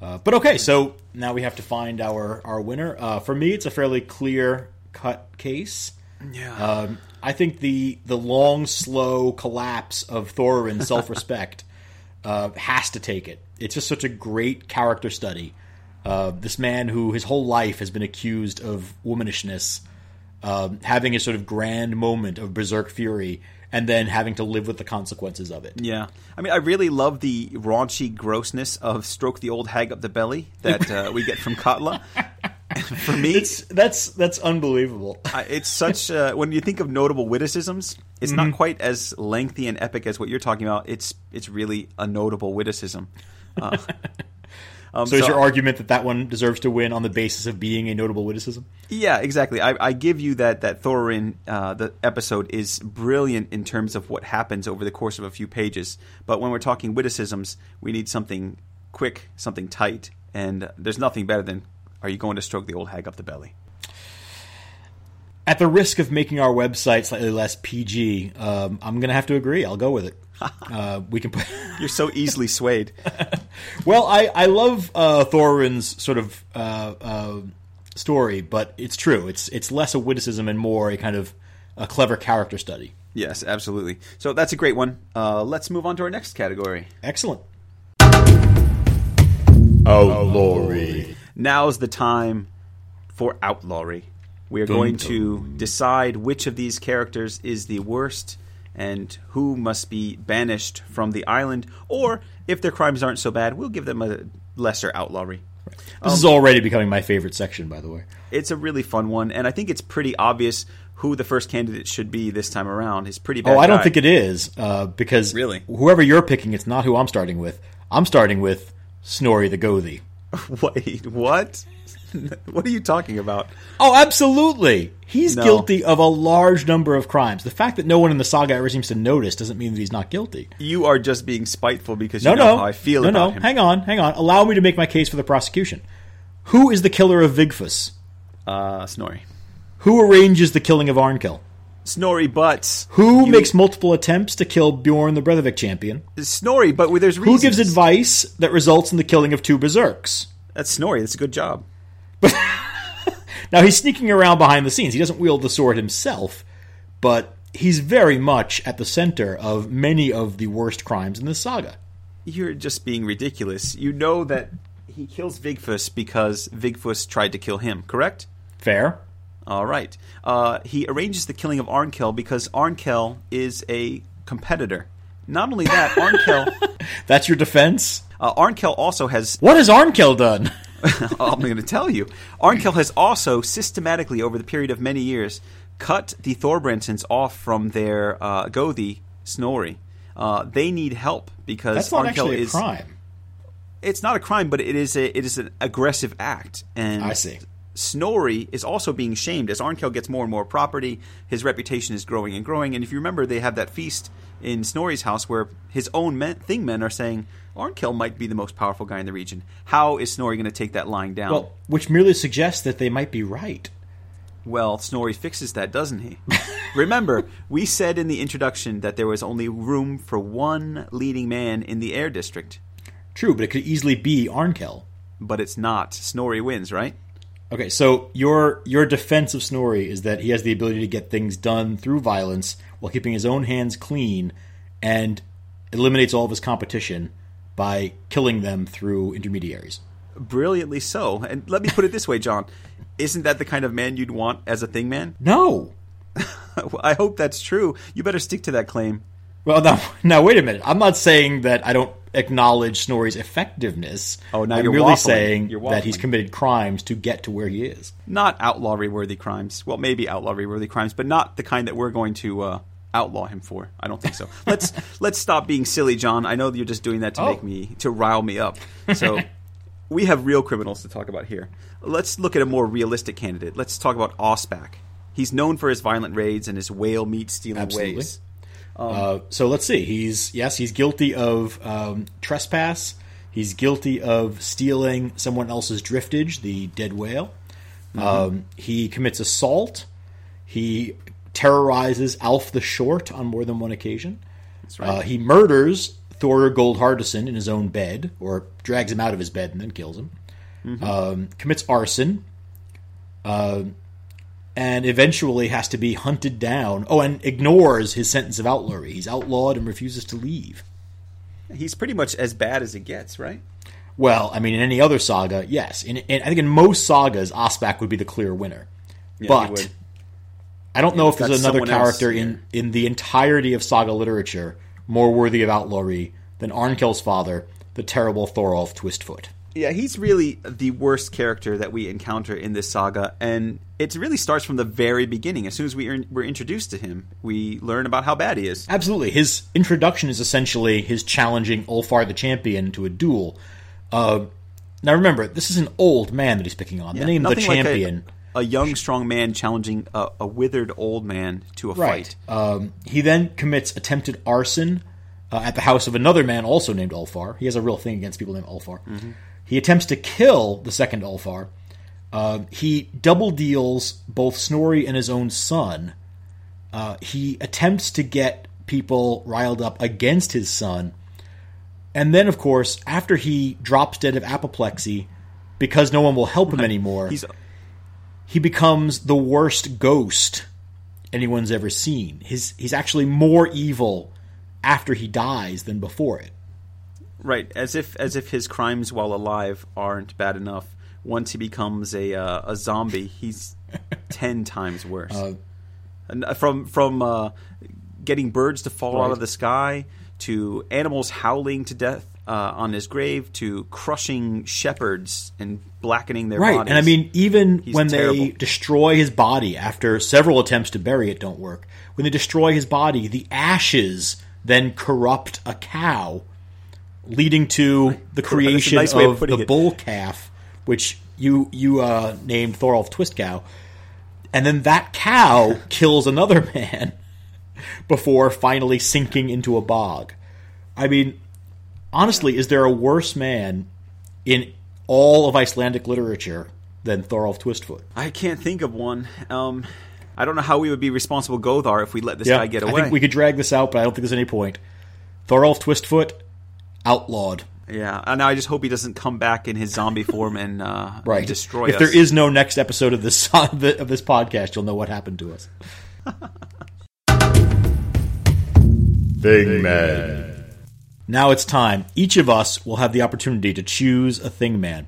Uh, but okay, so now we have to find our our winner. Uh, for me, it's a fairly clear cut case. yeah. Um, I think the the long, slow collapse of Thorin's self respect uh, has to take it. It's just such a great character study. Uh, this man who his whole life has been accused of womanishness, um, having a sort of grand moment of berserk fury, and then having to live with the consequences of it. Yeah, I mean, I really love the raunchy grossness of "stroke the old hag up the belly" that uh, we get from Katla. For me, It's that's that's unbelievable. I- it's such uh, when you think of notable witticisms, it's Mm-hmm. not quite as lengthy and epic as what you're talking about. It's it's really a notable witticism. Uh, Um, So, is so your argument that that one deserves to win on the basis of being a notable witticism? Yeah, exactly. I, I give you that that Thorin uh, the episode is brilliant in terms of what happens over the course of a few pages. But when we're talking witticisms, we need something quick, something tight, and there's nothing better than "Are you going to stroke the old hag up the belly?" At the risk of making our website slightly less PG, um, I'm going to have to agree. I'll go with it. Uh, we can put. You're so easily swayed. well, I I love uh, Thorin's sort of uh, uh, story, but it's true. It's it's less a witticism and more a kind of a clever character study. yes, absolutely. So that's a great one. Uh, let's move on to our next category. Excellent. Outlawry. Now's the time for outlawry. We are Dun, going dun. to decide which of these characters is the worst and who must be banished from the island, or if their crimes aren't so bad, we'll give them a lesser outlawry. This is already becoming my favorite section, by the way. It's a really fun one, and I think it's pretty obvious who the first candidate should be this time around. He's pretty bad. Oh, I don't think it is uh, because Really? whoever you're picking, it's not who I'm starting with. I'm starting with Snorri the Gothi. Wait, what? what are you talking about? Oh, absolutely. He's No. guilty of a large number of crimes. The fact that no one in the saga ever seems to notice doesn't mean that he's not guilty. You are just being spiteful because No, you know no. how I feel no, about no. him. Hang on, hang on. Allow me to make my case for the prosecution. Who is the killer of Vigfus? Uh, Snorri. Who arranges the killing of Arnkel? Snorri, but Who you- makes multiple attempts to kill Bjorn the Breivik champion? Snorri? But there's Who gives advice that results in the killing of two berserks? That's Snorri. That's a good job. Now he's sneaking around behind the scenes. He doesn't wield the sword himself, but he's very much at the center of many of the worst crimes in this saga. You're just being ridiculous. You know that he kills Vigfus because Vigfus tried to kill him, correct? Fair? All right. Uh, he arranges the killing of Arnkel because Arnkel is a competitor. Not only that, Arnkel That's your defense? uh, Arnkel also has What has Arnkel done? I'm going to tell you. Arnkel has also systematically, over the period of many years, cut the Thorbrandsons off from their uh, Gothi, Snorri. Uh, they need help because That's not Arnkel actually a is. crime. It's not a crime, but it is a it is an aggressive act. And I see. Snorri is also being shamed as Arnkel gets more and more property. His reputation is growing and growing. And if you remember, they have that feast in Snorri's house where his own men, thing men are saying Arnkel might be the most powerful guy in the region. How is Snorri going to take that lying down? Well, which merely suggests that they might be right. Well, Snorri fixes that, doesn't he? Remember, we said in the introduction that there was only room for one leading man in the Eyr district, True, but it could easily be Arnkel. but it's not. Snorri wins, right? Okay, so your your defense of Snorri is that he has the ability to get things done through violence while keeping his own hands clean and eliminates all of his competition by killing them through intermediaries. Brilliantly so. And let me put it this way, John. Isn't that the kind of man you'd want as a thing man? No. I hope that's true. You better stick to that claim. Well, now, now wait a minute. I'm not saying that I don't acknowledge Snorri's effectiveness. Oh, now I'm you're merely waffling. saying You're that he's committed crimes to get to where he is. Not outlawry worthy crimes. Well, maybe outlawry worthy crimes, but not the kind that we're going to uh, outlaw him for. I don't think so. Let's let's stop being silly, John. I know that you're just doing that to Oh. make me to rile me up. So we have real criminals to talk about here. Let's look at a more realistic candidate. Let's talk about Ospak. He's known for his violent raids and his whale meat stealing Absolutely. ways. Uh, so let's see. He's yes, he's guilty of um, trespass. He's guilty of stealing someone else's driftage, the dead whale. Um, he commits assault. He terrorizes Alf the Short on more than one occasion. That's right. Uh, he murders Thorir Goldhardison in his own bed, or drags him out of his bed and then kills him. Um, commits arson, um, and eventually has to be hunted down. Oh, and ignores his sentence of outlawry. He's outlawed and refuses to leave. He's pretty much as bad as it gets, right? Well, I mean, in any other saga, yes. In, in I think in most sagas, Ospak would be the clear winner. Yeah, he but would. I don't know if there's another character in, in the entirety of saga literature more worthy of outlawry than Arnkel's father, the terrible Thorolf Twistfoot. Yeah, he's really the worst character that we encounter in this saga, and it really starts from the very beginning. As soon as we are, we're introduced to him, we learn about how bad he is. Absolutely. His introduction is essentially his challenging Ulfar the Champion to a duel. Uh, now remember, this is an old man that he's picking on. The name of the Nothing like a- champion. A, young, strong man challenging a, a withered old man to a Right. fight. Um, he then commits attempted arson uh, at the house of another man also named Ulfar. He has a real thing against people named Ulfar. He attempts to kill the second Ulfar. Uh, he double deals both Snorri and his own son. Uh, he attempts to get people riled up against his son. And then, of course, after he drops dead of apoplexy, because no one will help him anymore, He's he becomes the worst ghost anyone's ever seen. His he's actually more evil after he dies than before it. right as if as if his crimes while alive aren't bad enough. Once he becomes a uh, a zombie, he's ten times worse. and uh, from from uh, getting birds to fall out of the sky to animals howling to death uh, on his grave to crushing shepherds and blackening their Right, bodies. and I mean, even He's when they destroy his body after several attempts to bury it don't work, when they destroy his body, the ashes then corrupt a cow, leading to the creation nice of of the it. bull calf, which you you uh, named Thorolf Twist Cow, and then that cow kills another man before finally sinking into a bog. I mean, honestly, is there a worse man in all of Icelandic literature than Thorolf Twistfoot? I can't think of one. Um, I don't know how we would be responsible Gothar if we let this Yeah, guy get I away. think we could drag this out, but I don't think there's any point. Thorolf Twistfoot, outlawed. yeah, and I just hope he doesn't come back in his zombie form and uh, Right. and destroy if us. there is no next episode of this of this podcast, you'll know what happened to us. Thingman. Now it's time. Each of us will have the opportunity to choose a thing man,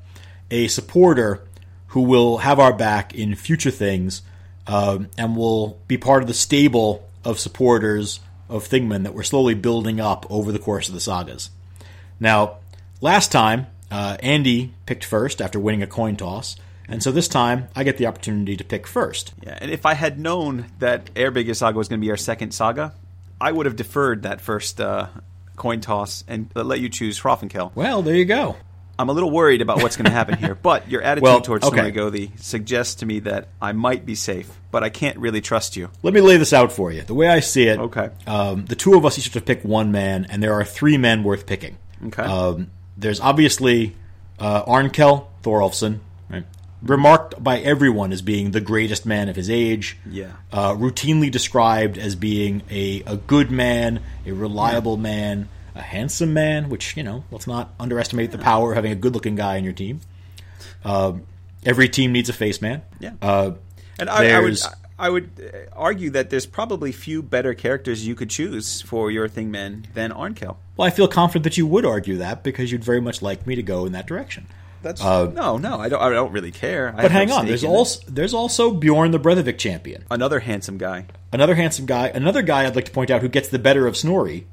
a supporter who will have our back in future things, um, and will be part of the stable of supporters of Thingman that we're slowly building up over the course of the sagas. Now, last time uh, Andy picked first after winning a coin toss, and so this time I get the opportunity to pick first. Yeah, and if I had known that Eyrbyggja Saga was going to be our second saga, I would have deferred that first uh, coin toss and let you choose Hrafnkel. Well, there you go. I'm a little worried about what's going to happen here, but your attitude Well, towards okay. Gothi suggests to me that I might be safe, but I can't really trust you. Let me lay this out for you. The way I see it, Okay. um, the two of us each have to pick one man, and there are three men worth picking. Okay. Um, there's obviously uh, Arnkel Thorolfsson? Remarked by everyone as being the greatest man of his age. Yeah. Uh, routinely described as being a, a good man, a reliable man, a handsome man, which, you know, let's not underestimate the power of having a good looking guy on your team. Um every team needs a face man. Yeah. Uh, And I, I would I would uh, argue that there's probably few better characters you could choose for your Thing Thingmen than Arnkel. well, I feel confident that you would argue that because you'd very much like me to go in that direction. That's no, no. I don't. I don't really care. But have no hang on, there's it. also there's also Bjorn the Breidvik champion. another handsome guy. another handsome guy, another guy I'd like to point out who gets the better of Snorri.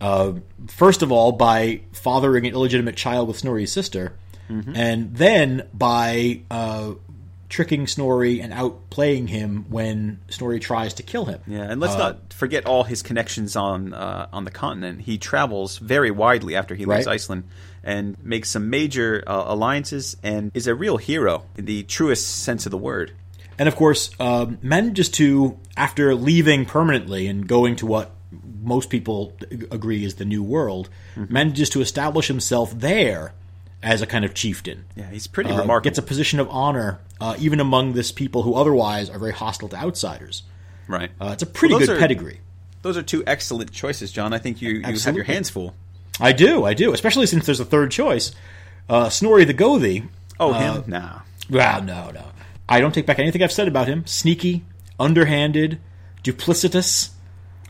Uh, first of all, by fathering an illegitimate child with Snorri's sister, Mm-hmm. and then by uh, tricking Snorri and outplaying him when Snorri tries to kill him. Yeah, and let's not forget all his connections on uh, on the continent. He travels very widely after he leaves Right. Iceland and makes some major uh, alliances and is a real hero in the truest sense of the word. And of course, um, manages to, after leaving permanently and going to what most people agree is the New World, Mm-hmm. manages to establish himself there as a kind of chieftain. Yeah, he's pretty uh, remarkable. Gets a position of honor uh, even among this people who otherwise are very hostile to outsiders. right. Uh, it's a pretty Well, good are- pedigree. Those are two excellent choices, John. I think you, you have your hands full. I do, I do, especially since there's a third choice. Uh, Snorri the Gothi. Oh, Uh, him? Nah. Well, no, no. I don't take back anything I've said about him. Sneaky, underhanded, duplicitous,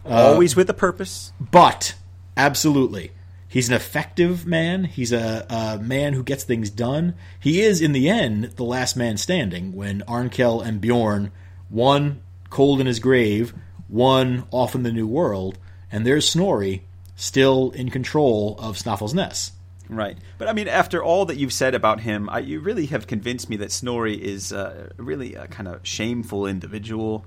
Always with a purpose. but absolutely. He's an effective man. He's a, a man who gets things done. He is, in the end, the last man standing when Arnkel and Bjorn, one cold in his grave, one off in the new world, and there's Snorri still in control of Snaefellsnes. Right. But I mean, after all that you've said about him, I, you really have convinced me that Snorri is uh, really a kind of shameful individual.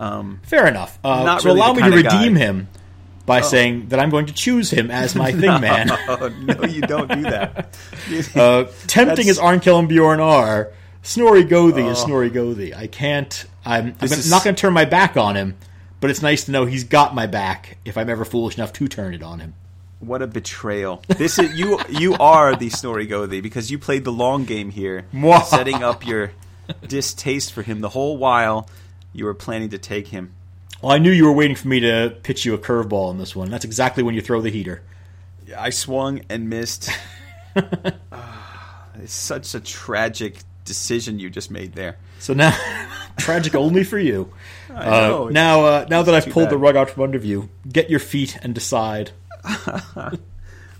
Um, Fair enough. Uh, Not so really allow me to kinda guy. redeem him. by saying that I'm going to choose him as my thing man. Oh no, you don't do that. uh, tempting as Arnkel and Bjorn are, Snorri Gothi is Snorri Gothi. I can't. I'm, I'm is- not going to turn my back on him, but it's nice to know he's got my back if I'm ever foolish enough to turn it on him. What a betrayal! This is you. You are the Snorri Gothi because you played the long game here, setting up your distaste for him the whole while you were planning to take him. Well, I knew you were waiting for me to pitch you a curveball in this one. That's exactly when you throw the heater. I swung and missed. Ah, it's such a tragic decision you just made there. So now, tragic only for you. Know, Uh, now, uh, now that I've pulled bad. the rug out from under you, get your feet and decide.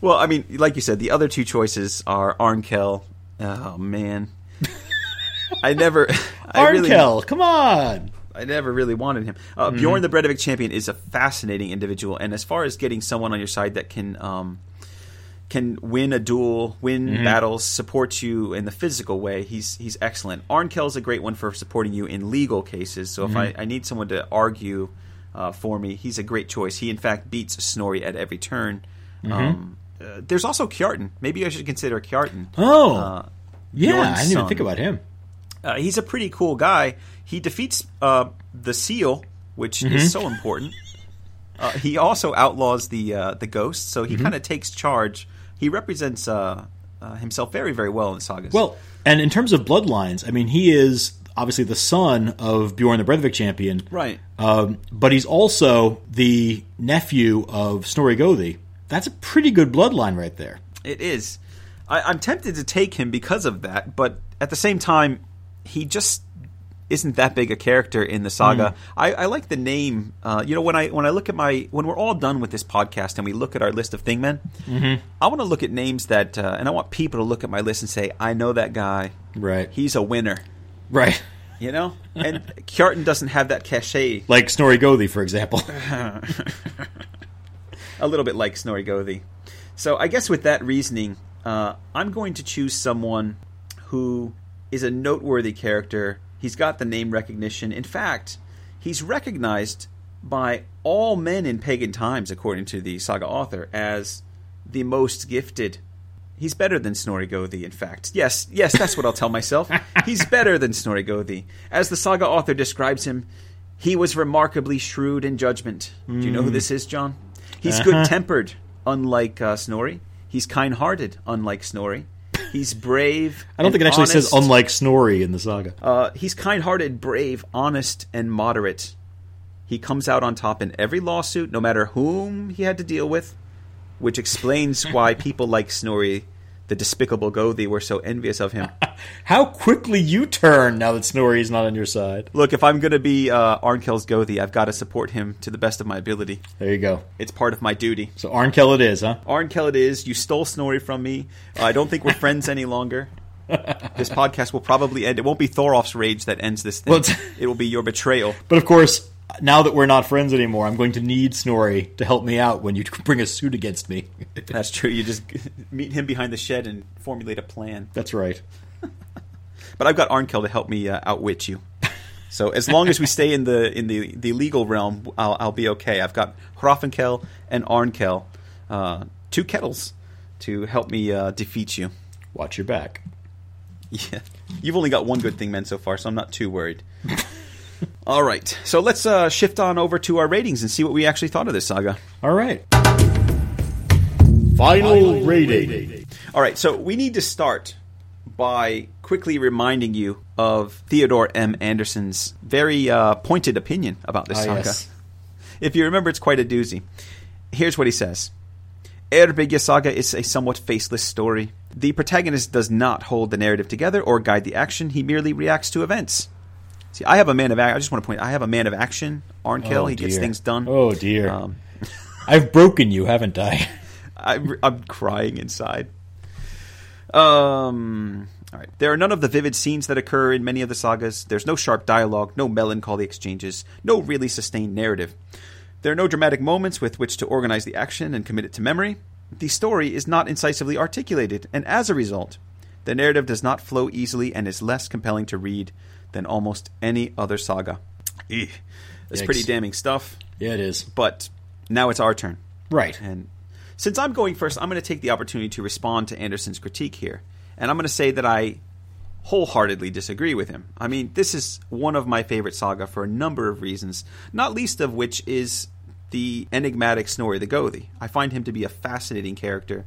Well, I mean, like you said, the other two choices are Arnkel. Oh man, I never, I really, Arnkel, come on! I never really wanted him. Uh, Mm-hmm. Bjorn the Breidvik champion is a fascinating individual, and as far as getting someone on your side that can um, can win a duel, win Mm-hmm. battles, support you in the physical way, he's he's excellent. Arnkel's a great one for supporting you in legal cases. So Mm-hmm. if I, I need someone to argue uh, for me, he's a great choice. He in fact beats Snorri at every turn. Mm-hmm. Um, uh, there's also Kjartan. Maybe I should consider Kjartan. Oh, Uh, yeah, I didn't even think about him. uh, he's a pretty cool guy. He defeats uh, the seal, which Mm-hmm. is so important. Uh, he also outlaws the uh, the ghost, so he Mm-hmm. kind of takes charge. He represents uh, uh, himself very, very well in the sagas. Well, and in terms of bloodlines, I mean, he is obviously the son of Bjorn the Breidvik champion, right. Um, but he's also the nephew of Snorri Gothi. That's a pretty good bloodline right there. It is. I, I'm tempted to take him because of that, but at the same time, he just isn't that big a character in the saga. I, I like the name. Uh, you know, when I when I look at my when we're all done with this podcast and we look at our list of Thingmen, I want to look at names that, uh, and I want people to look at my list and say, "I know that guy. Right. He's a winner." Right. You know, and Kjartan doesn't have that cachet. Like Snorri Gothi, for example. a little bit like Snorri Gothi. So I guess with that reasoning, uh, I'm going to choose someone who is a noteworthy character. He's got the name recognition. In fact, he's recognized by all men in pagan times, according to the saga author, as the most gifted. He's better than Snorri Gothi, in fact. Yes, yes, that's what I'll tell myself. He's better than Snorri Gothi. As the saga author describes him, he was remarkably shrewd in judgment. Do you know who this is, John? He's good tempered, unlike uh, Snorri. He's kind hearted, unlike Snorri. He's brave. I don't think it actually says unlike Snorri in the saga. Uh, he's kind hearted, brave, honest, and moderate. He comes out on top in every lawsuit, no matter whom he had to deal with, which explains why people like Snorri, the despicable Gothi, were so envious of him. How quickly you turn now that Snorri is not on your side. Look, if I'm going to be uh, Arnkel's Gothi, I've got to support him to the best of my ability. There you go. It's part of my duty. So Arnkel it is, huh? Arnkel it is. You stole Snorri from me. Uh, I don't think we're friends any longer. This podcast will probably end. It won't be Thorolf's rage that ends this thing. Well, it will be your betrayal. But of course, now that we're not friends anymore, I'm going to need Snorri to help me out when you bring a suit against me. That's true. You just meet him behind the shed and formulate a plan. That's right. But I've got Arnkel to help me uh, outwit you. So as long as we stay in the in the, the legal realm, I'll, I'll be okay. I've got Hrafnkel and Arnkel, uh, two kettles, to help me uh, defeat you. Watch your back. Yeah, you've only got one good thing, men, so far, so I'm not too worried. All right, so let's uh, shift on over to our ratings and see what we actually thought of this saga. All right. Final rating. All right, so we need to start by quickly reminding you of Theodore M. Andersson's very uh, pointed opinion about this Ah, saga. yes. If you remember, it's quite a doozy. Here's what he says. Eyrbyggja Saga is a somewhat faceless story. The protagonist does not hold the narrative together or guide the action. He merely reacts to events. See, I have a man of action. I just want to point. I have a man of action. Arnkel. Oh, he gets things done. Oh dear. Um, I've broken you, haven't I? I, I'm crying inside. Um. All right. There are none of the vivid scenes that occur in many of the sagas. There's no sharp dialogue, no melancholy exchanges, no really sustained narrative. There are no dramatic moments with which to organize the action and commit it to memory. The story is not incisively articulated, and as a result, the narrative does not flow easily and is less compelling to read than almost any other saga. That's Yikes. pretty damning stuff. Yeah, it is. But now it's our turn. Right. And since I'm going first, I'm going to take the opportunity to respond to Andersson's critique here. And I'm going to say that I wholeheartedly disagree with him. I mean, this is one of my favorite saga for a number of reasons, not least of which is the enigmatic Snorri the Gothi. I find him to be a fascinating character.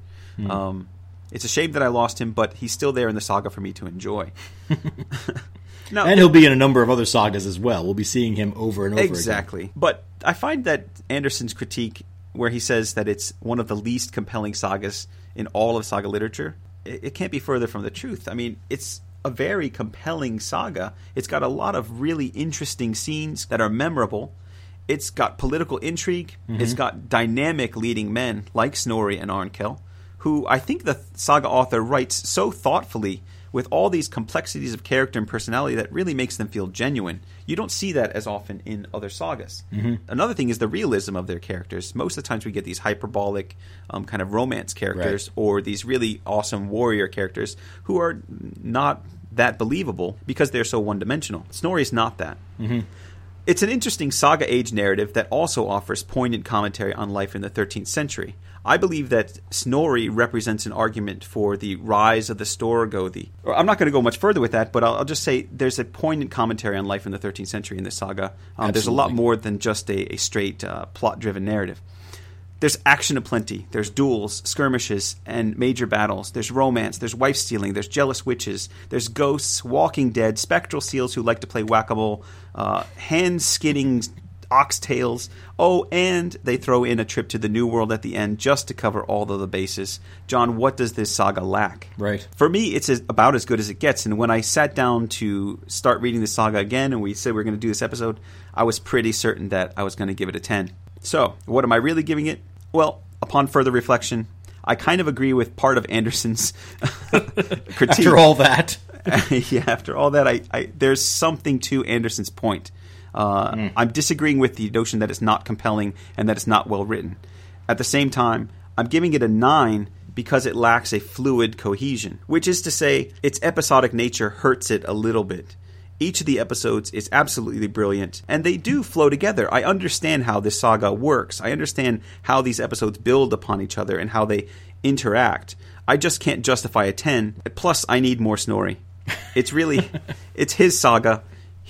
Um, it's a shame that I lost him, but he's still there in the saga for me to enjoy. now, And he'll be in a number of other sagas as well. We'll be seeing him over and over again. Exactly. But I find that Andersson's critique, where he says that it's one of the least compelling sagas in all of saga literature, it, it can't be further from the truth. I mean, it's a very compelling saga. It's got a lot of really interesting scenes that are memorable. It's got political intrigue. Mm-hmm. It's got dynamic leading men like Snorri and Arnkel, who I think the saga author writes so thoughtfully with all these complexities of character and personality that really makes them feel genuine. You don't see that as often in other sagas. Another thing is the realism of their characters. Most of the times we get these hyperbolic um, kind of romance characters Right. or these really awesome warrior characters who are not that believable because they're so one dimensional. Snorri's not that. It's an interesting saga age narrative that also offers poignant commentary on life in the 13th century. I believe that Snorri represents an argument for the rise of the Storgothi. I'm not going to go much further with that, but I'll, I'll just say there's a poignant commentary on life in the 13th century in this saga. Um, there's a lot more than just a, a straight uh, plot driven narrative. There's action aplenty. There's duels, skirmishes, and major battles. There's romance. There's wife stealing. There's jealous witches. There's ghosts, walking dead, spectral seals who like to play whack a mole, uh, hand skinning oxtails. Oh, and they throw in a trip to the New World at the end just to cover all of the bases. John, what does this saga lack? Right. For me, it's about as good as it gets. And when I sat down to start reading the saga again, and we said we are going to do this episode, I was pretty certain that I was going to give it a 10. So, what am I really giving it? Well, upon further reflection, I kind of agree with part of Andersson's critique. After all that. yeah, after all that, I, I there's something to Andersson's point. Uh, I'm disagreeing with the notion that it's not compelling and that it's not well written. At the same time, I'm giving it a nine because it lacks a fluid cohesion, which is to say, its episodic nature hurts it a little bit. Each of the episodes is absolutely brilliant, and they do flow together. I understand how this saga works. I understand how these episodes build upon each other and how they interact. I just can't justify a 10. Plus, I need more Snorri. It's really, it's his saga.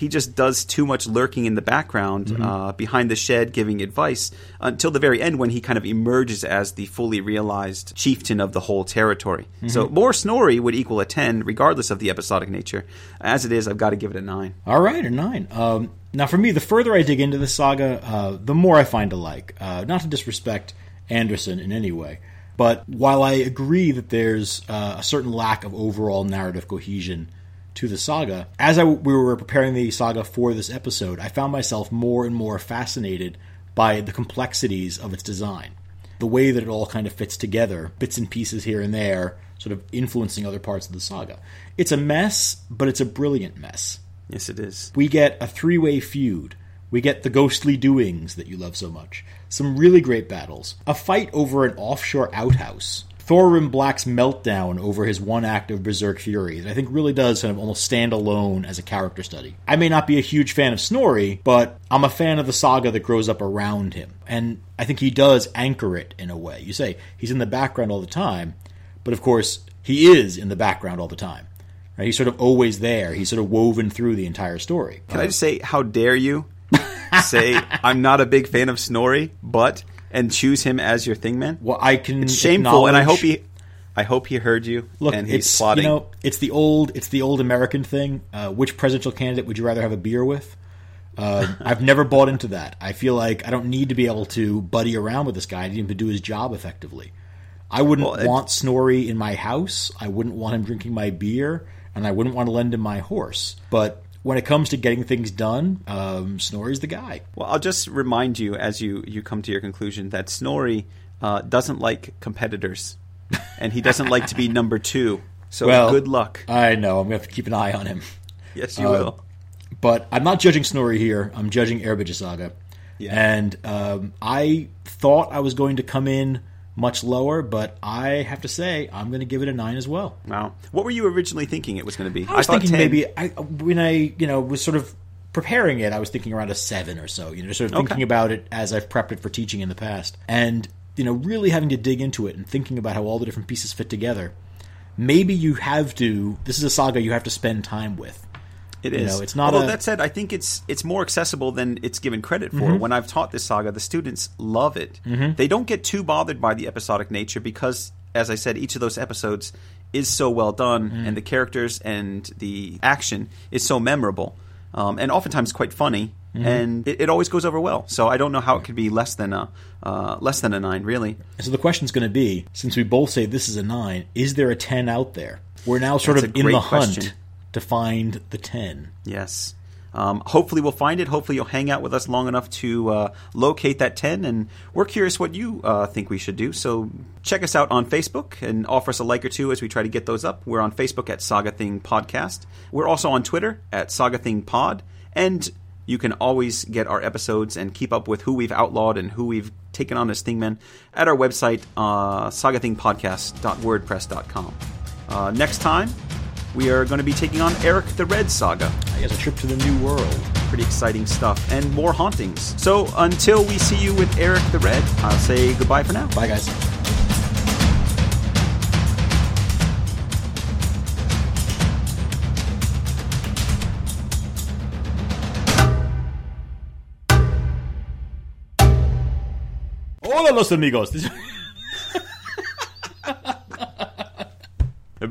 He just does too much lurking in the background, uh, behind the shed, giving advice until the very end when he kind of emerges as the fully realized chieftain of the whole territory. So more Snorri would equal a 10, regardless of the episodic nature. As it is, I've got to give it a 9. All right, a nine. Um, now, for me, the further I dig into the saga, uh, the more I find to like. Uh, not to disrespect Andersson in any way, but while I agree that there's uh, a certain lack of overall narrative cohesion to the saga, as I, we were preparing the saga for this episode, I found myself more and more fascinated by the complexities of its design. The way that it all kind of fits together, bits and pieces here and there, sort of influencing other parts of the saga. It's a mess, but it's a brilliant mess Yes, it is. we get a three way feud. We get the ghostly doings that you love so much. Some really great battles. A fight over an offshore outhouse. Thorin Black's meltdown over his one act of berserk fury that I think really does kind of almost stand alone as a character study. I may not be a huge fan of Snorri, but I'm a fan of the saga that grows up around him. And I think he does anchor it in a way. You say he's in the background all the time, but of course, he is in the background all the time. Right? He's sort of always there. He's sort of woven through the entire story. Can I uh, just say, how dare you say I'm not a big fan of Snorri, but and choose him as your thing man? Well, I can It's shameful, and I hope he, I hope he heard you. look. and he's it's plotting. you know, it's the old, it's the old American thing. Uh, which presidential candidate would you rather have a beer with? Uh, I've never bought into that. I feel like I don't need to be able to buddy around with this guy. I need him to do his job effectively. I wouldn't Well, it- want Snorri in my house. I wouldn't want him drinking my beer, and I wouldn't want to lend him my horse. But when it comes to getting things done, um, Snorri's the guy. Well, I'll just remind you as you you come to your conclusion that Snorri uh, doesn't like competitors, and he doesn't like to be number two. So Well, good luck. I know. I'm going to have to keep an eye on him. yes, you uh, will. But I'm not judging Snorri here. I'm judging Eyrbyggja Saga. Yeah. And um, I thought I was going to come in much lower, but I have to say I'm going to give it a nine as well. Wow. What were you originally thinking it was going to be? I was thought thinking 10. maybe I, when I you know was sort of preparing it, I was thinking around a seven or so. You know, sort of Okay. thinking about it as I've prepped it for teaching in the past. And you know, really having to dig into it and thinking about how all the different pieces fit together, maybe you have to. This is a saga you have to spend time with. It You know, it's not Although a- that said, I think it's it's more accessible than it's given credit for. Mm-hmm. When I've taught this saga, the students love it. They don't get too bothered by the episodic nature because, as I said, each of those episodes is so well done, Mm-hmm. and the characters and the action is so memorable, um, and oftentimes quite funny. Mm-hmm. And it, it always goes over well. So I don't know how it could be less than a uh, less than a nine, really. So the question is going to be, since we both say this is a nine, is there a ten out there? We're now sort That's of in the hunt question. To find the ten. Yes. Um, hopefully, we'll find it. Hopefully, you'll hang out with us long enough to uh, locate that 10. And we're curious what you uh, think we should do. So, check us out on Facebook and offer us a like or two as we try to get those up. We're on Facebook at Saga Thing Podcast. We're also on Twitter at Saga Thing Pod. And you can always get our episodes and keep up with who we've outlawed and who we've taken on as Thingmen at our website, uh, sagathingpodcast.wordpress.com. Uh, next time, we are going to be taking on Eric the Red Saga I guess a trip to the new world. pretty exciting stuff and more hauntings. So until we see you with Eric the Red, I'll say goodbye for now. Bye, guys. Hola, los amigos.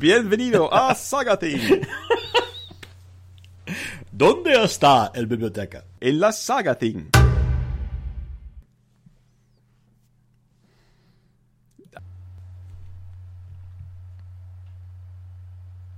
Bienvenido a Saga Thing. ¿Dónde está el biblioteca? En la Saga Thing.